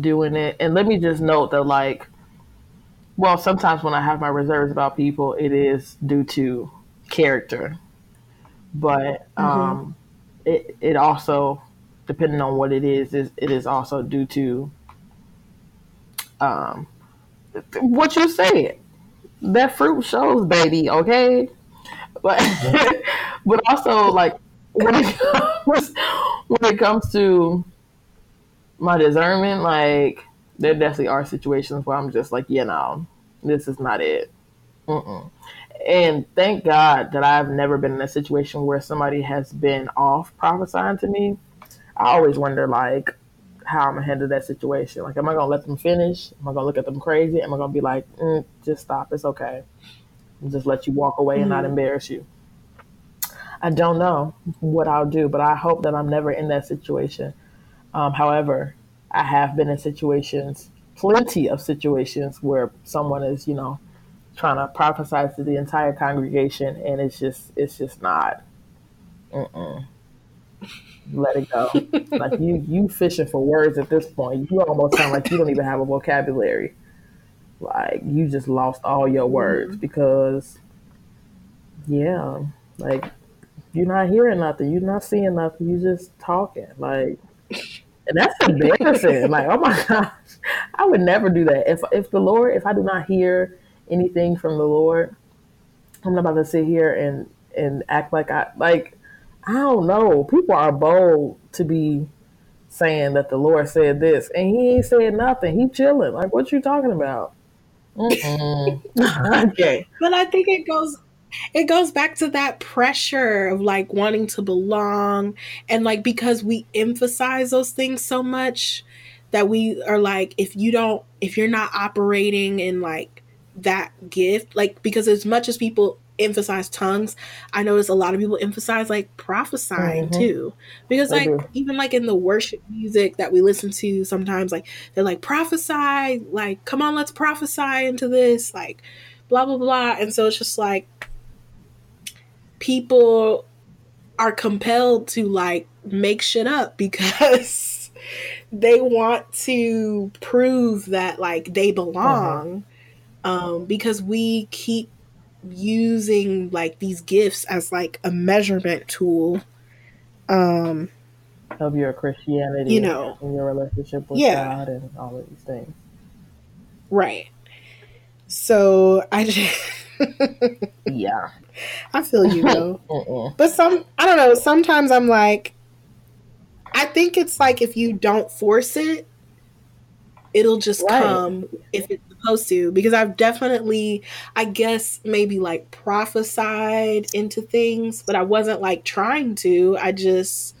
doing it. And let me just note that, like, well, sometimes when I have my reserves about people, it is due to character, but mm-hmm. um, mm-hmm. it it also depending on what it is is it is also due to um, what you said. That fruit shows, baby. Okay, but [laughs] but also like when it comes when it comes to my discernment, like there definitely are situations where I'm just like, you know, this is not it. Mm-mm. And thank God that I've never been in a situation where somebody has been off prophesying to me. I always wonder, like, how I'm gonna handle that situation. Like, am I gonna let them finish? Am I gonna look at them crazy? Am I gonna be like, mm, just stop, it's okay, and just let you walk away mm-hmm. and not mm-hmm. embarrass you? I don't know what I'll do, but I hope that I'm never in that situation. Um, however, I have been in situations, plenty of situations where someone is, you know, trying to prophesy to the entire congregation, and it's just it's just not. Mm-mm. Let it go. [laughs] like you you fishing for words at this point. You almost sound like you don't even have a vocabulary. Like you just lost all your words mm-hmm. because, yeah, like you're not hearing nothing, you're not seeing nothing, You're just talking like. And that's [laughs] embarrassing. like, oh my [laughs] gosh, I would never do that. If if the Lord, if I do not hear anything from the Lord. I'm not about to sit here and and act like I like I don't know. People are bold to be saying that the Lord said this and he ain't said nothing. He chilling. Like what you talking about? [laughs] okay. But I think it goes it goes back to that pressure of like wanting to belong and like because we emphasize those things so much that we are like if you don't if you're not operating in like that gift like because as much as people emphasize tongues i notice a lot of people emphasize like prophesying mm-hmm. too because like even like in the worship music that we listen to sometimes like they're like prophesy like come on let's prophesy into this like blah blah blah and so it's just like people are compelled to like make shit up [laughs] because they want to prove that like they belong uh-huh. Um because we keep using like these gifts as like a measurement tool um of your christianity you know. and your relationship with yeah. god and all of these things. Right. So i [laughs] just yeah. I feel you though. [laughs] But some i don't know sometimes i'm like I think it's like if you don't force it, it'll just right. come if it's supposed to. Because I've definitely, I guess, maybe like prophesied into things, but I wasn't like trying to. I just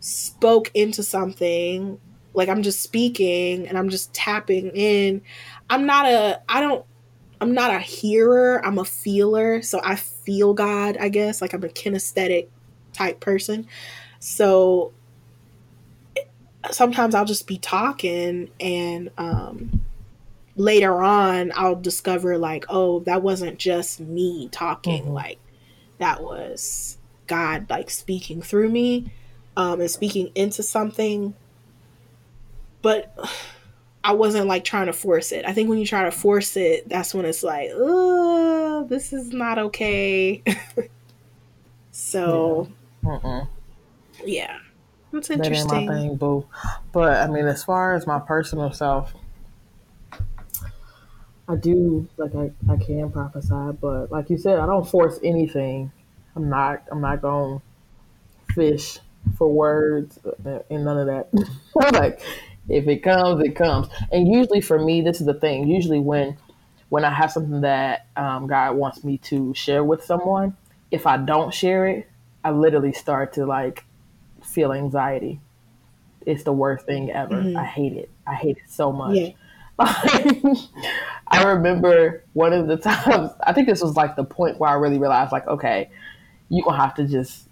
spoke into something. Like I'm just speaking and I'm just tapping in. I'm not a, I don't, I'm not a hearer. I'm a feeler. So I feel God, I guess. Like I'm a kinesthetic type person. So sometimes I'll just be talking and um, later on I'll discover like, oh, that wasn't just me talking. Mm-hmm. Like that was God like speaking through me um, and speaking into something. But [sighs] I wasn't like trying to force it. I think when you try to force it, that's when it's like, oh, this is not okay. [laughs] so, yeah. yeah. That's interesting. That ain't my thing, boo. But I mean, as far as my personal self, I do like I, I can prophesy, but like you said, I don't force anything. I'm not I'm not going fish for words and none of that. [laughs] like if it comes, it comes. And usually for me, this is the thing. Usually when when I have something that um, God wants me to share with someone, if I don't share it, I literally start to like feel anxiety. It's the worst thing ever. Mm-hmm. I hate it. I hate it so much. Yeah. [laughs] I remember one of the times, I think this was like the point where I really realized, like, okay, you're going to have to just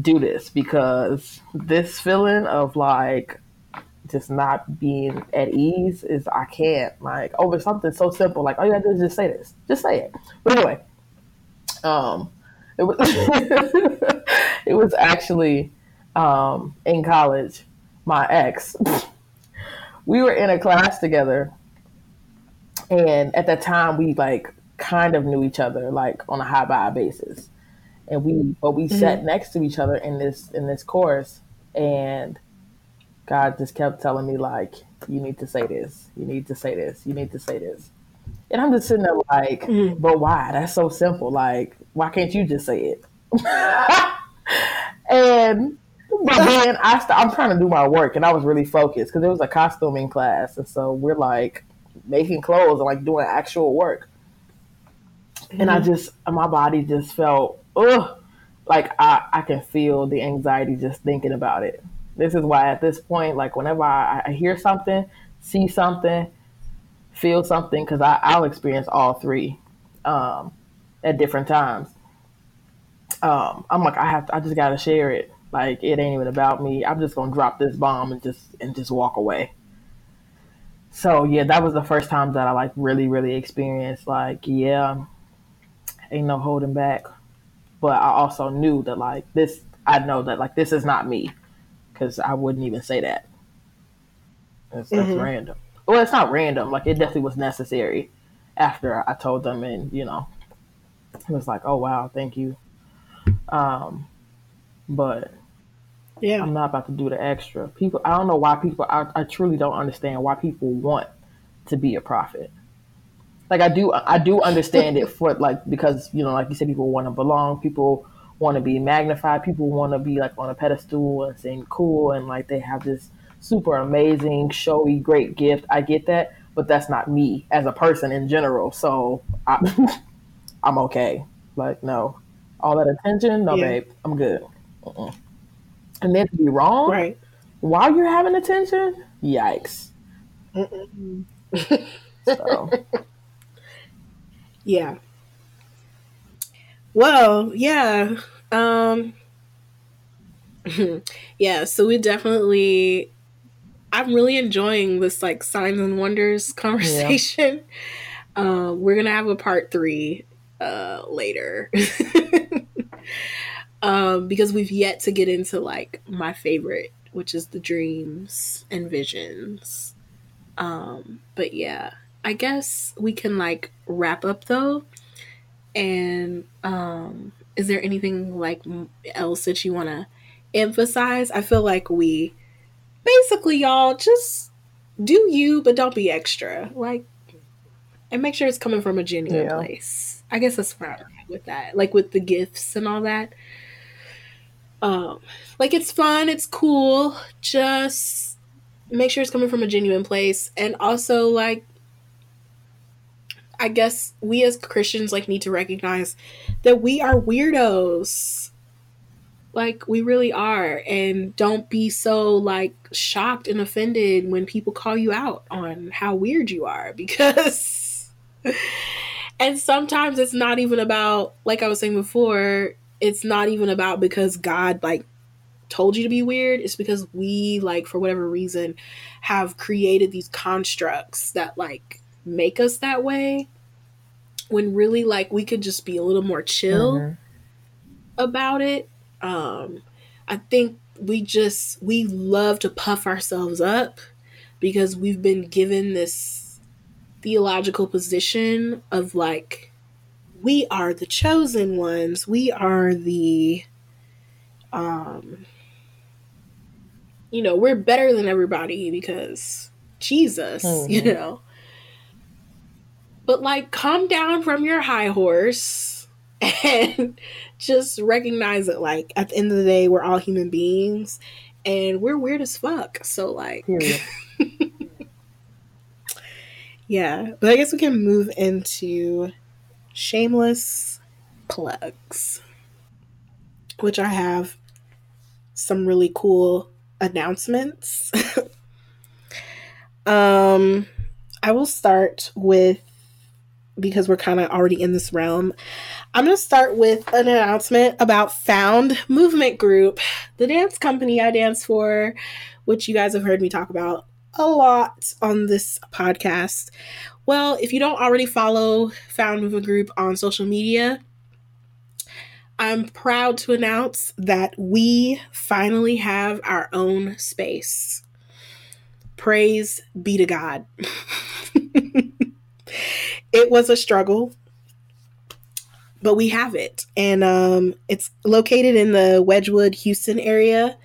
do this because this feeling of like just not being at ease is, I can't, like, over something so simple. Like, all you got to do is just say this. Just say it. But anyway, um, it was, [laughs] it was actually um, in college, my ex, [laughs] we were in a class together. And at that time, we like kind of knew each other, like on a high by basis. And we, but we mm-hmm. sat next to each other in this, in this course. And God just kept telling me, like, you need to say this, you need to say this, you need to say this. And I'm just sitting there like, mm-hmm. but why? That's so simple. Like, why can't you just say it? [laughs] and but then I st- I'm trying to do my work, and I was really focused because it was a costuming class, and so we're like making clothes and like doing actual work. Mm-hmm. And I mm-hmm. just my body just felt ugh, like I I can feel the anxiety just thinking about it. This is why at this point, like whenever I, I hear something, see something, feel something, because I'll experience all three um, at different times. Um, I'm like I have to, I just got to share it like it ain't even about me. I'm just gonna drop this bomb and just and just walk away. So yeah, that was the first time that I like really, really experienced like, yeah, ain't no holding back. But I also knew that like this I know that like this is not me. Cause I wouldn't even say that. That's mm-hmm. random. Well, it's not random. Like it definitely was necessary after I told them, and you know, it was like, oh wow, thank you. Um, but yeah. I'm not about to do the extra. People, I don't know why people, I, I truly don't understand why people want to be a prophet. Like I do, I do understand it for like, because, you know, like you said, people want to belong. People want to be magnified. People want to be like on a pedestal and seem cool. And like they have this super amazing, showy, great gift. I get that, but that's not me as a person in general. So I, [laughs] I'm okay. Like, no, all that attention, no, yeah. babe, I'm good. Uh-uh and then to be wrong right while you're having attention, yikes. so. [laughs] Yeah. Well, yeah. Um [laughs] yeah, so we definitely I'm really enjoying this like signs and wonders [laughs] conversation. Yeah. Uh, we're gonna have a part three uh, later. Um, because we've yet to get into like my favorite, which is the dreams and visions. Um, but yeah, I guess we can like wrap up though. And um, is there anything like else that you want to emphasize? I feel like we basically y'all just do you, but don't be extra. Like, and make sure it's coming from a genuine yeah. place. I guess that's where I'm at with that. Like with the gifts and all that. Um, like it's fun, it's cool. Just make sure it's coming from a genuine place, and also like I guess we as Christians like need to recognize that we are weirdos. Like we really are and don't be so like shocked and offended when people call you out on how weird you are because [laughs] and sometimes it's not even about like I was saying before, it's not even about because God like told you to be weird. It's because we like for whatever reason have created these constructs that like make us that way when really like we could just be a little more chill mm-hmm. about it um i think we just we love to puff ourselves up because we've been given this theological position of like we are the chosen ones we are the um you know we're better than everybody because jesus [laughs] mm-hmm. you know but like come down from your high horse [laughs] and just recognize it. like at the end of the day we're all human beings and we're weird as fuck. So like [laughs] Yeah, but I guess we can move into shameless plugs. Which I have some really cool announcements. [laughs] um I will start with because we're kind of already in this realm, I'm going to start with an announcement about Found Movement Group, the dance company I dance for, which you guys have heard me talk about a lot on this podcast. Well, if you don't already follow Found Movement Group on social media, I'm proud to announce that we finally have our own space. Praise be to God. [laughs] it was a struggle, but we have it. And um, it's located in the Wedgewood, Houston area.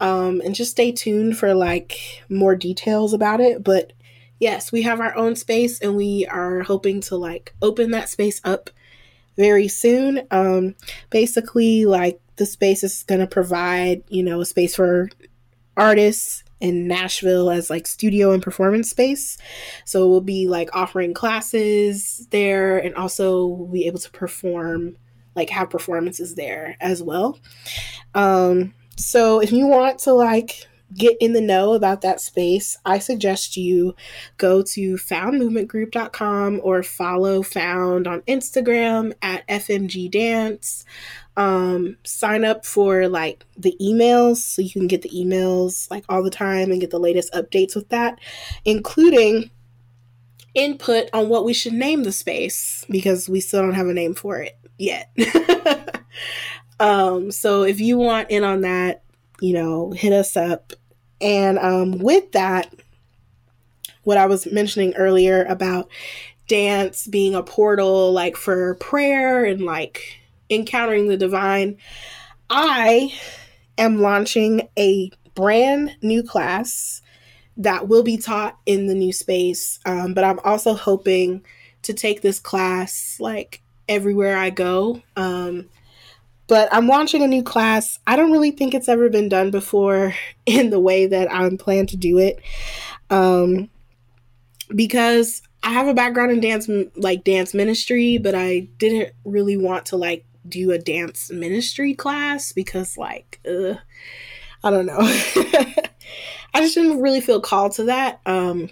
Um, and just stay tuned for like more details about it. But yes, we have our own space and we are hoping to like open that space up very soon. Um, basically, like the space is going to provide, you know, a space for artists in Nashville as like studio and performance space. So we'll be like offering classes there and also we'll be able to perform like have performances there as well. Um so if you want to like get in the know about that space, I suggest you go to foundmovementgroup.com or follow Found on Instagram at FMG Dance. Um sign up for like the emails so you can get the emails like all the time and get the latest updates with that including input on what we should name the space because we still don't have a name for it yet. [laughs] Um so if you want in on that you know hit us up and um with that what i was mentioning earlier about dance being a portal like for prayer and like Encountering the Divine, I am launching a brand new class that will be taught in the new space. Um, but I'm also hoping to take this class like everywhere I go. Um, but I'm launching a new class. I don't really think it's ever been done before [laughs] in the way that I'm planning to do it. Um, because I have a background in dance, like dance ministry, but I didn't really want to like do a dance ministry class because like uh, I don't know. [laughs] I just didn't really feel called to that. Um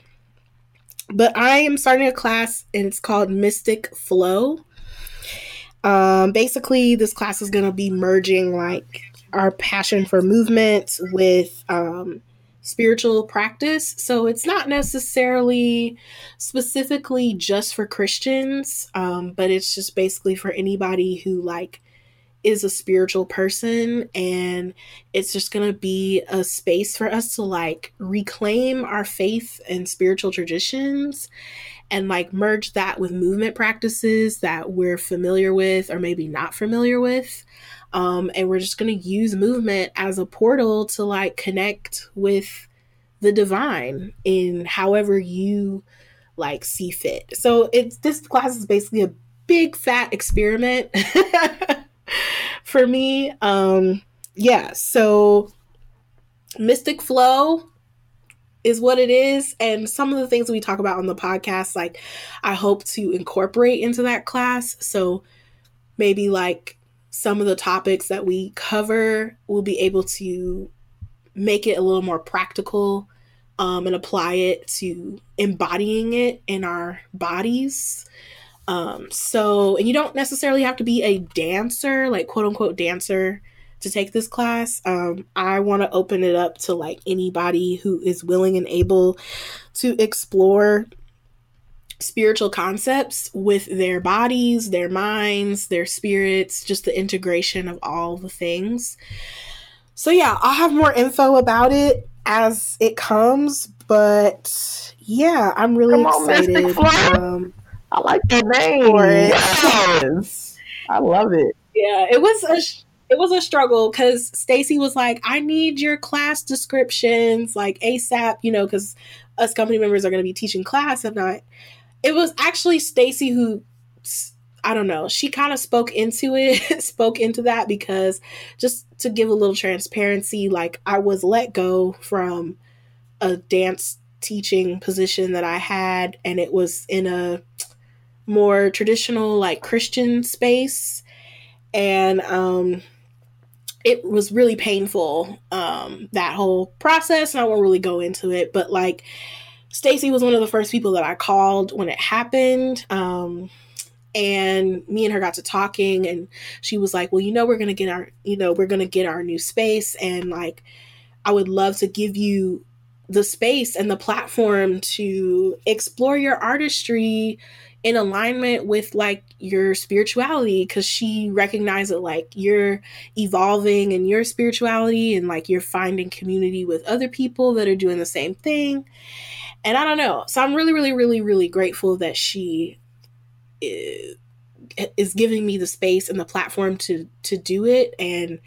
but I am starting a class and it's called Mystic Flow. Um, basically, this class is going to be merging like our passion for movement with um, spiritual practice. So it's not necessarily specifically just for Christians, um, but it's just basically for anybody who like is a spiritual person and it's just going to be a space for us to like reclaim our faith and spiritual traditions and like merge that with movement practices that we're familiar with or maybe not familiar with um, and we're just going to use movement as a portal to like connect with the divine in however you like see fit so it's this class is basically a big fat experiment [laughs] for me. Um, yeah, so Mystic Flow is what it is. And some of the things we talk about on the podcast, like I hope to incorporate into that class. So maybe like some of the topics that we cover, we'll be able to make it a little more practical um, and apply it to embodying it in our bodies. Um, so, and you don't necessarily have to be a dancer, like quote unquote dancer, to take this class. Um, I want to open it up to like anybody who is willing and able to explore spiritual concepts with their bodies, their minds, their spirits, just the integration of all the things. So, yeah, I'll have more info about it as it comes, but yeah, I'm really Come excited. Um, I like that name. [laughs] Yes. I love it. Yeah, it was a it was a struggle because Stacy was like, "I need your class descriptions like ASAP," you know, because us company members are going to be teaching class if not. It was actually Stacy who I don't know. She kind of spoke into it, [laughs] spoke into that because just to give a little transparency, like I was let go from a dance teaching position that I had, and it was in a more traditional like Christian space and um it was really painful um that whole process and I won't really go into it but like Stacy was one of the first people that I called when it happened um and me and her got to talking and she was like well you know we're to get our you know we're to get our new space and like I would love to give you the space and the platform to explore your artistry in alignment with like your spirituality because she recognized that like you're evolving in your spirituality and like you're finding community with other people that are doing the same thing. And i don't know. So i'm really really really really grateful that she is, is giving me the space and the platform to to do it and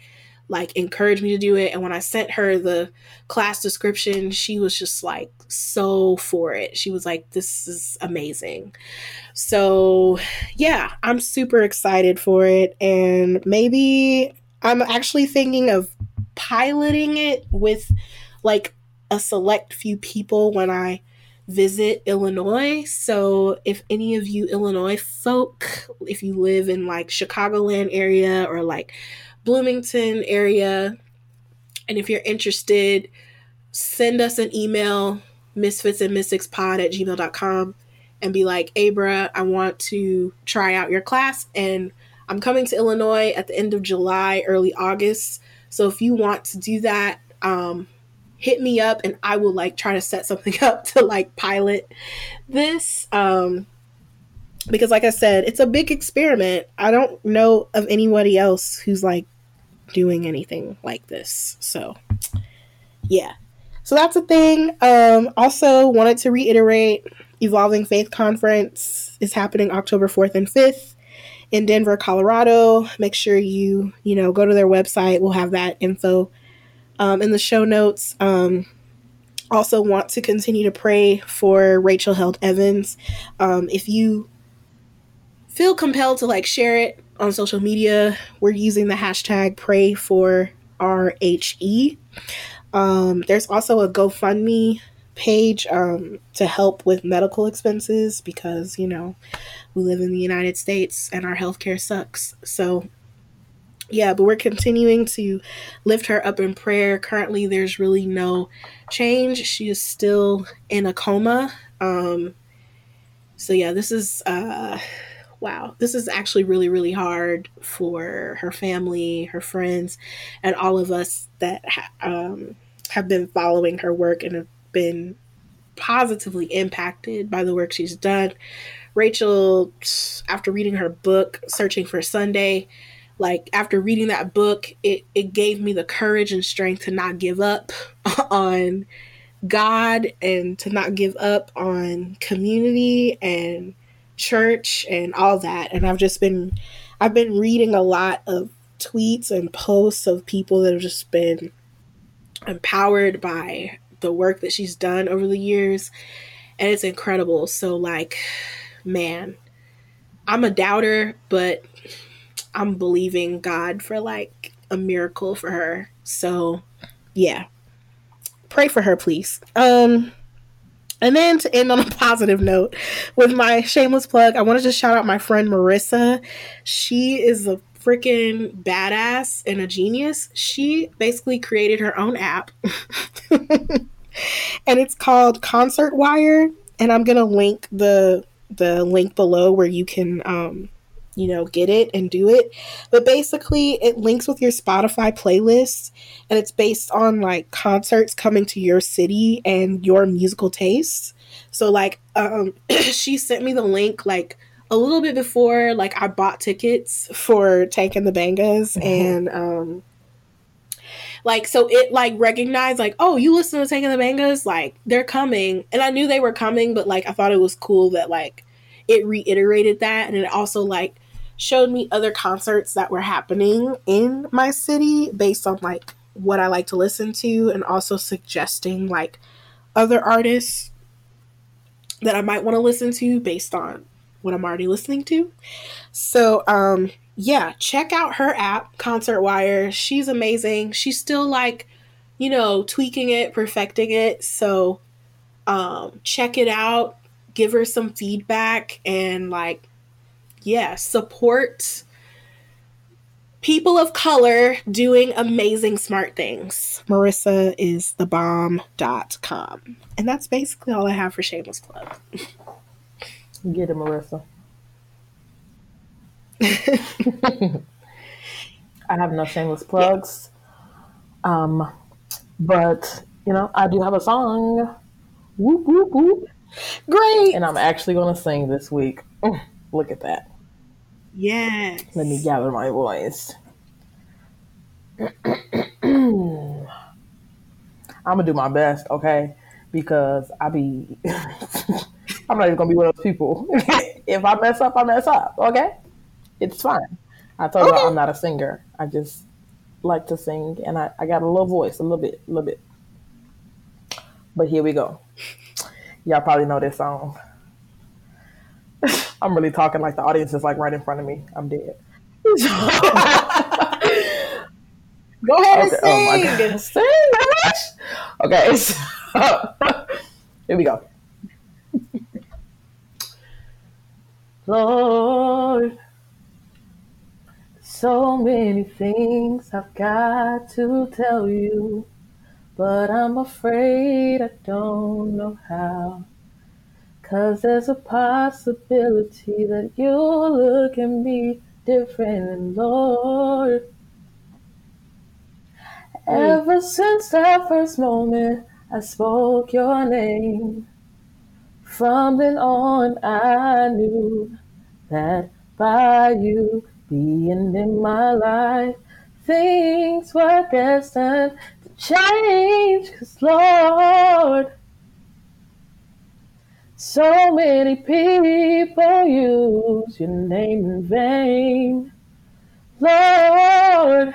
like encouraged me to do it. And when I sent her the class description, she was just like so for it. She was like, this is amazing. So, yeah, I'm super excited for it. And maybe I'm actually thinking of piloting it with like a select few people when I visit Illinois. So if any of you Illinois folk, if you live in like Chicagoland area or like Bloomington area. And if you're interested, send us an email, misfits and mystics pod at gmail.com and be like, Abra, I want to try out your class. And I'm coming to Illinois at the end of July, early August. So if you want to do that, um, hit me up and I will like try to set something [laughs] up to like pilot this. Um, because like I said, it's a big experiment. I don't know of anybody else who's like doing anything like this. So, yeah. So that's a thing. Um, also, wanted to reiterate Evolving Faith Conference is happening October 4th and 5th in Denver, Colorado. Make sure you, you know, go to their website. We'll have that info um, in the show notes. Um, also, want to continue to pray for Rachel Held Evans. Um, if you feel compelled to like share it on social media, we're using the hashtag pray for RHE. Um, there's also a GoFundMe page um, to help with medical expenses because, you know, we live in the United States and our healthcare sucks. So, yeah, but we're continuing to lift her up in prayer. Currently, there's really no change. She is still in a coma. Um, So yeah, this is uh wow, this is actually really really hard for her family, her friends, and all of us that ha- um, have been following her work and have been positively impacted by the work she's done. Rachel, after reading her book, Searching for Sunday, like after reading that book, it, it gave me the courage and strength to not give up [laughs] on God and to not give up on community and church and all that. And I've just been I've been reading a lot of tweets and posts of people that have just been empowered by the work that she's done over the years and it's incredible. So like man, I'm a doubter, but I'm believing God for like a miracle for her. So, yeah. Pray for her, please. Um and then to end on a [laughs] positive note, with my shameless plug, I wanted to just shout out my friend Marissa. She is a freaking badass and a genius. She basically created her own app. [laughs] and it's called Concert Wire. And I'm gonna link the the link below where you can um, you know, get it and do it. But basically, it links with your Spotify playlist and it's based on like concerts coming to your city and your musical tastes. So, like, um, [clears throat] she sent me the link like a little bit before like I bought tickets for Tank and the Bangas mm-hmm. and um like so it like recognized like oh you listen to Tank and the Bangas like they're coming and I knew they were coming but like I thought it was cool that like it reiterated that and it also like showed me other concerts that were happening in my city based on like what I like to listen to and also suggesting like other artists that I might want to listen to based on what I'm already listening to. So, um yeah, check out her app Concert Wire. She's amazing. She's still like, you know, tweaking it, perfecting it. So, um check it out, give her some feedback and like yeah, support people of color doing amazing smart things. Marissa is the bomb.com. And that's basically all I have for Shameless Plug. Get it, Marissa. [laughs] I have no shameless plugs. Yeah. Um, but you know, I do have a song. Whoop whoop whoop. Great. And I'm actually gonna sing this week. Look at that. Yes. Let me gather my voice. [clears throat] I'm gonna do my best, okay? Because I be, [laughs] I'm not even gonna be one of those people. [laughs] if I mess up, I mess up, okay? It's fine. I told okay. you I'm not a singer. I just like to sing, and I, I got a little voice, a little bit, a little bit. But here we go. Y'all probably know this song. I'm really talking like the audience is like right in front of me. I'm dead. [laughs] Go ahead okay. Oh and sing. Oh sing, Okay, [laughs] so, here we go. Lord, so many things I've got to tell you, but I'm afraid I don't know how. Cause there's a possibility that you'll look at me different, and Lord. Hmm. Ever since that first moment I spoke your name, from then on I knew that by you being in my life, things were destined to change. Cause Lord, so many people use your name in vain. Lord,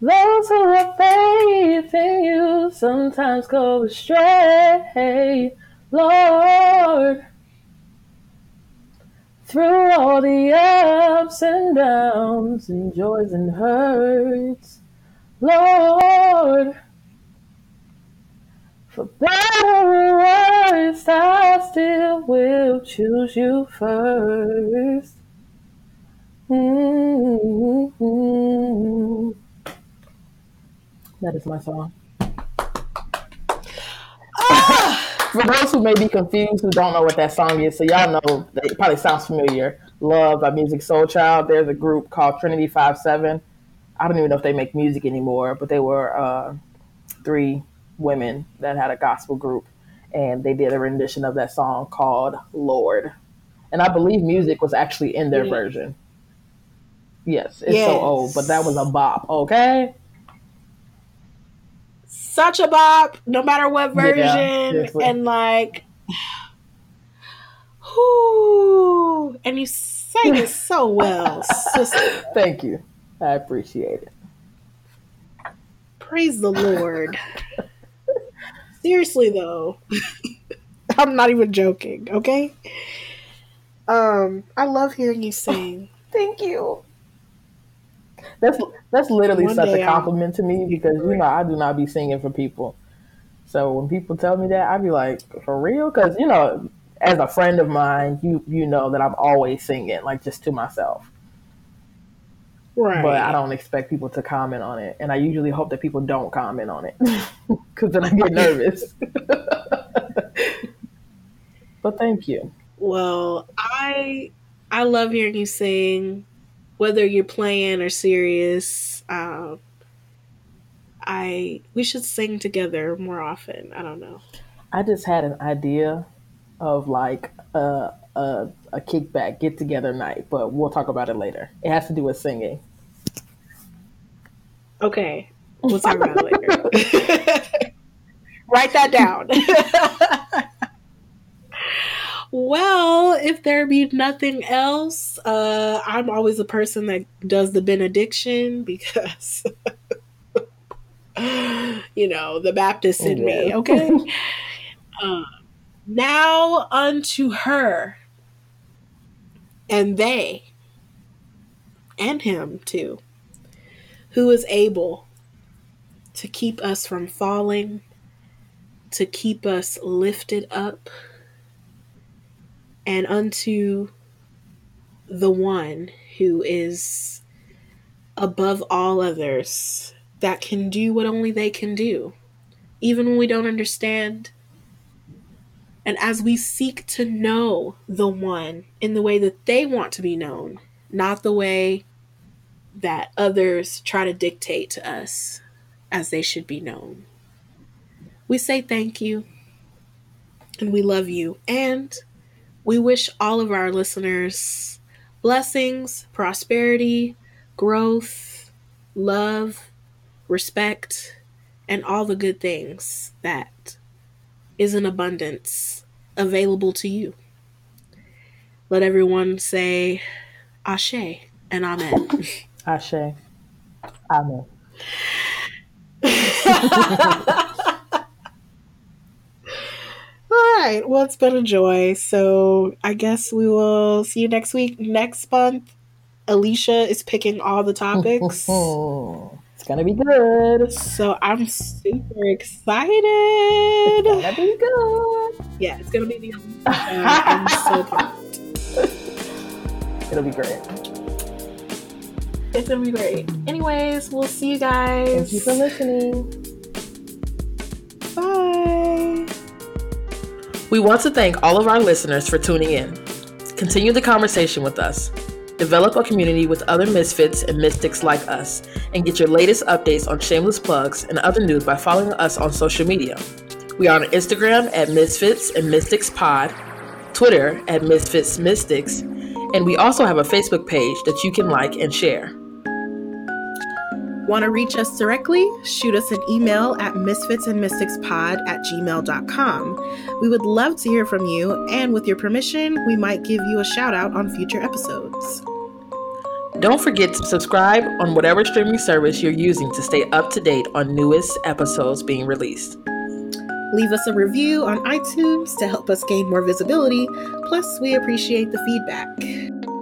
those who have faith in you sometimes go astray. Lord, through all the ups and downs and joys and hurts, Lord, for better or worse, I still will choose you first. Mm-hmm. That is my song. Ah, For those who may be confused, who don't know what that song is, so y'all know, it probably sounds familiar. Love by Musiq Soulchild. There's a group called Trinity Five Seven. I don't even know if they make music anymore, but they were uh, three women that had a gospel group, and they did a rendition of that song called "Lord." And I believe Musiq was actually in their version. Yes, it's yes. so old, but that was a bop. Okay such a bop, no matter what version, yeah, and like, [sighs] whoo, and you sang it [laughs] so well, sister. Thank you, I appreciate it. Praise the Lord. [laughs] Seriously though, [laughs] I'm not even joking. Okay. Um, I love hearing you sing. [laughs] Thank you. That's that's literally One such a compliment I'll... to me because you know I do not be singing for people. So when people tell me that, I'd be like, for real? Because you know, as a friend of mine, you you know that I'm always singing like just to myself. Right. But I don't expect people to comment on it, and I usually hope that people don't comment on it [laughs] because then I get nervous. [laughs] but thank you. Well, I I love hearing you sing whether you're playing or serious. Um, I we should sing together more often. I don't know. I just had an idea of like a a, a kickback get together night, but we'll talk about it later. It has to do with singing. Okay, we'll talk about it later. [laughs] Write that down. Well, if there be nothing else, uh, I'm always a person that does the benediction because, [laughs] you know, the Baptist in yeah. me, okay? [laughs] uh, now unto her and they and him too, who is able to keep us from falling, to keep us lifted up and unto the one who is above all others that can do what only they can do, even when we don't understand. And as we seek to know the one in the way that they want to be known, not the way that others try to dictate to us as they should be known, we say thank you and we love you. And we wish all of our listeners blessings, prosperity, growth, love, respect, and all the good things that is in abundance available to you. Let everyone say Ashe and Amen. [laughs] Ashe. Amen. All right. Well, it's been a joy. So I guess we will see you next week. Next month, Alicia is picking all the topics. [laughs] it's gonna be good. So I'm super excited. It's gonna be good. Yeah, it's gonna be the. [laughs] I'm so pumped. It'll be great. It's gonna be great. Anyways, we'll see you guys. Thank you for listening. Bye. We want to thank all of our listeners for tuning in. Continue the conversation with us. Develop a community with other misfits and mystics like us, and get your latest updates on shameless plugs and other news by following us on social media. We are on Instagram at Misfits and Mystics Pod, Twitter at Misfits Mystics, and we also have a Facebook page that you can like and share. Want to reach us directly? Shoot us an email at misfitsandmysticspod at gmail.com. We would love to hear from you, and with your permission, we might give you a shout out on future episodes. Don't forget to subscribe on whatever streaming service you're using to stay up to date on newest episodes being released. Leave us a review on iTunes to help us gain more visibility. Plus, we appreciate the feedback.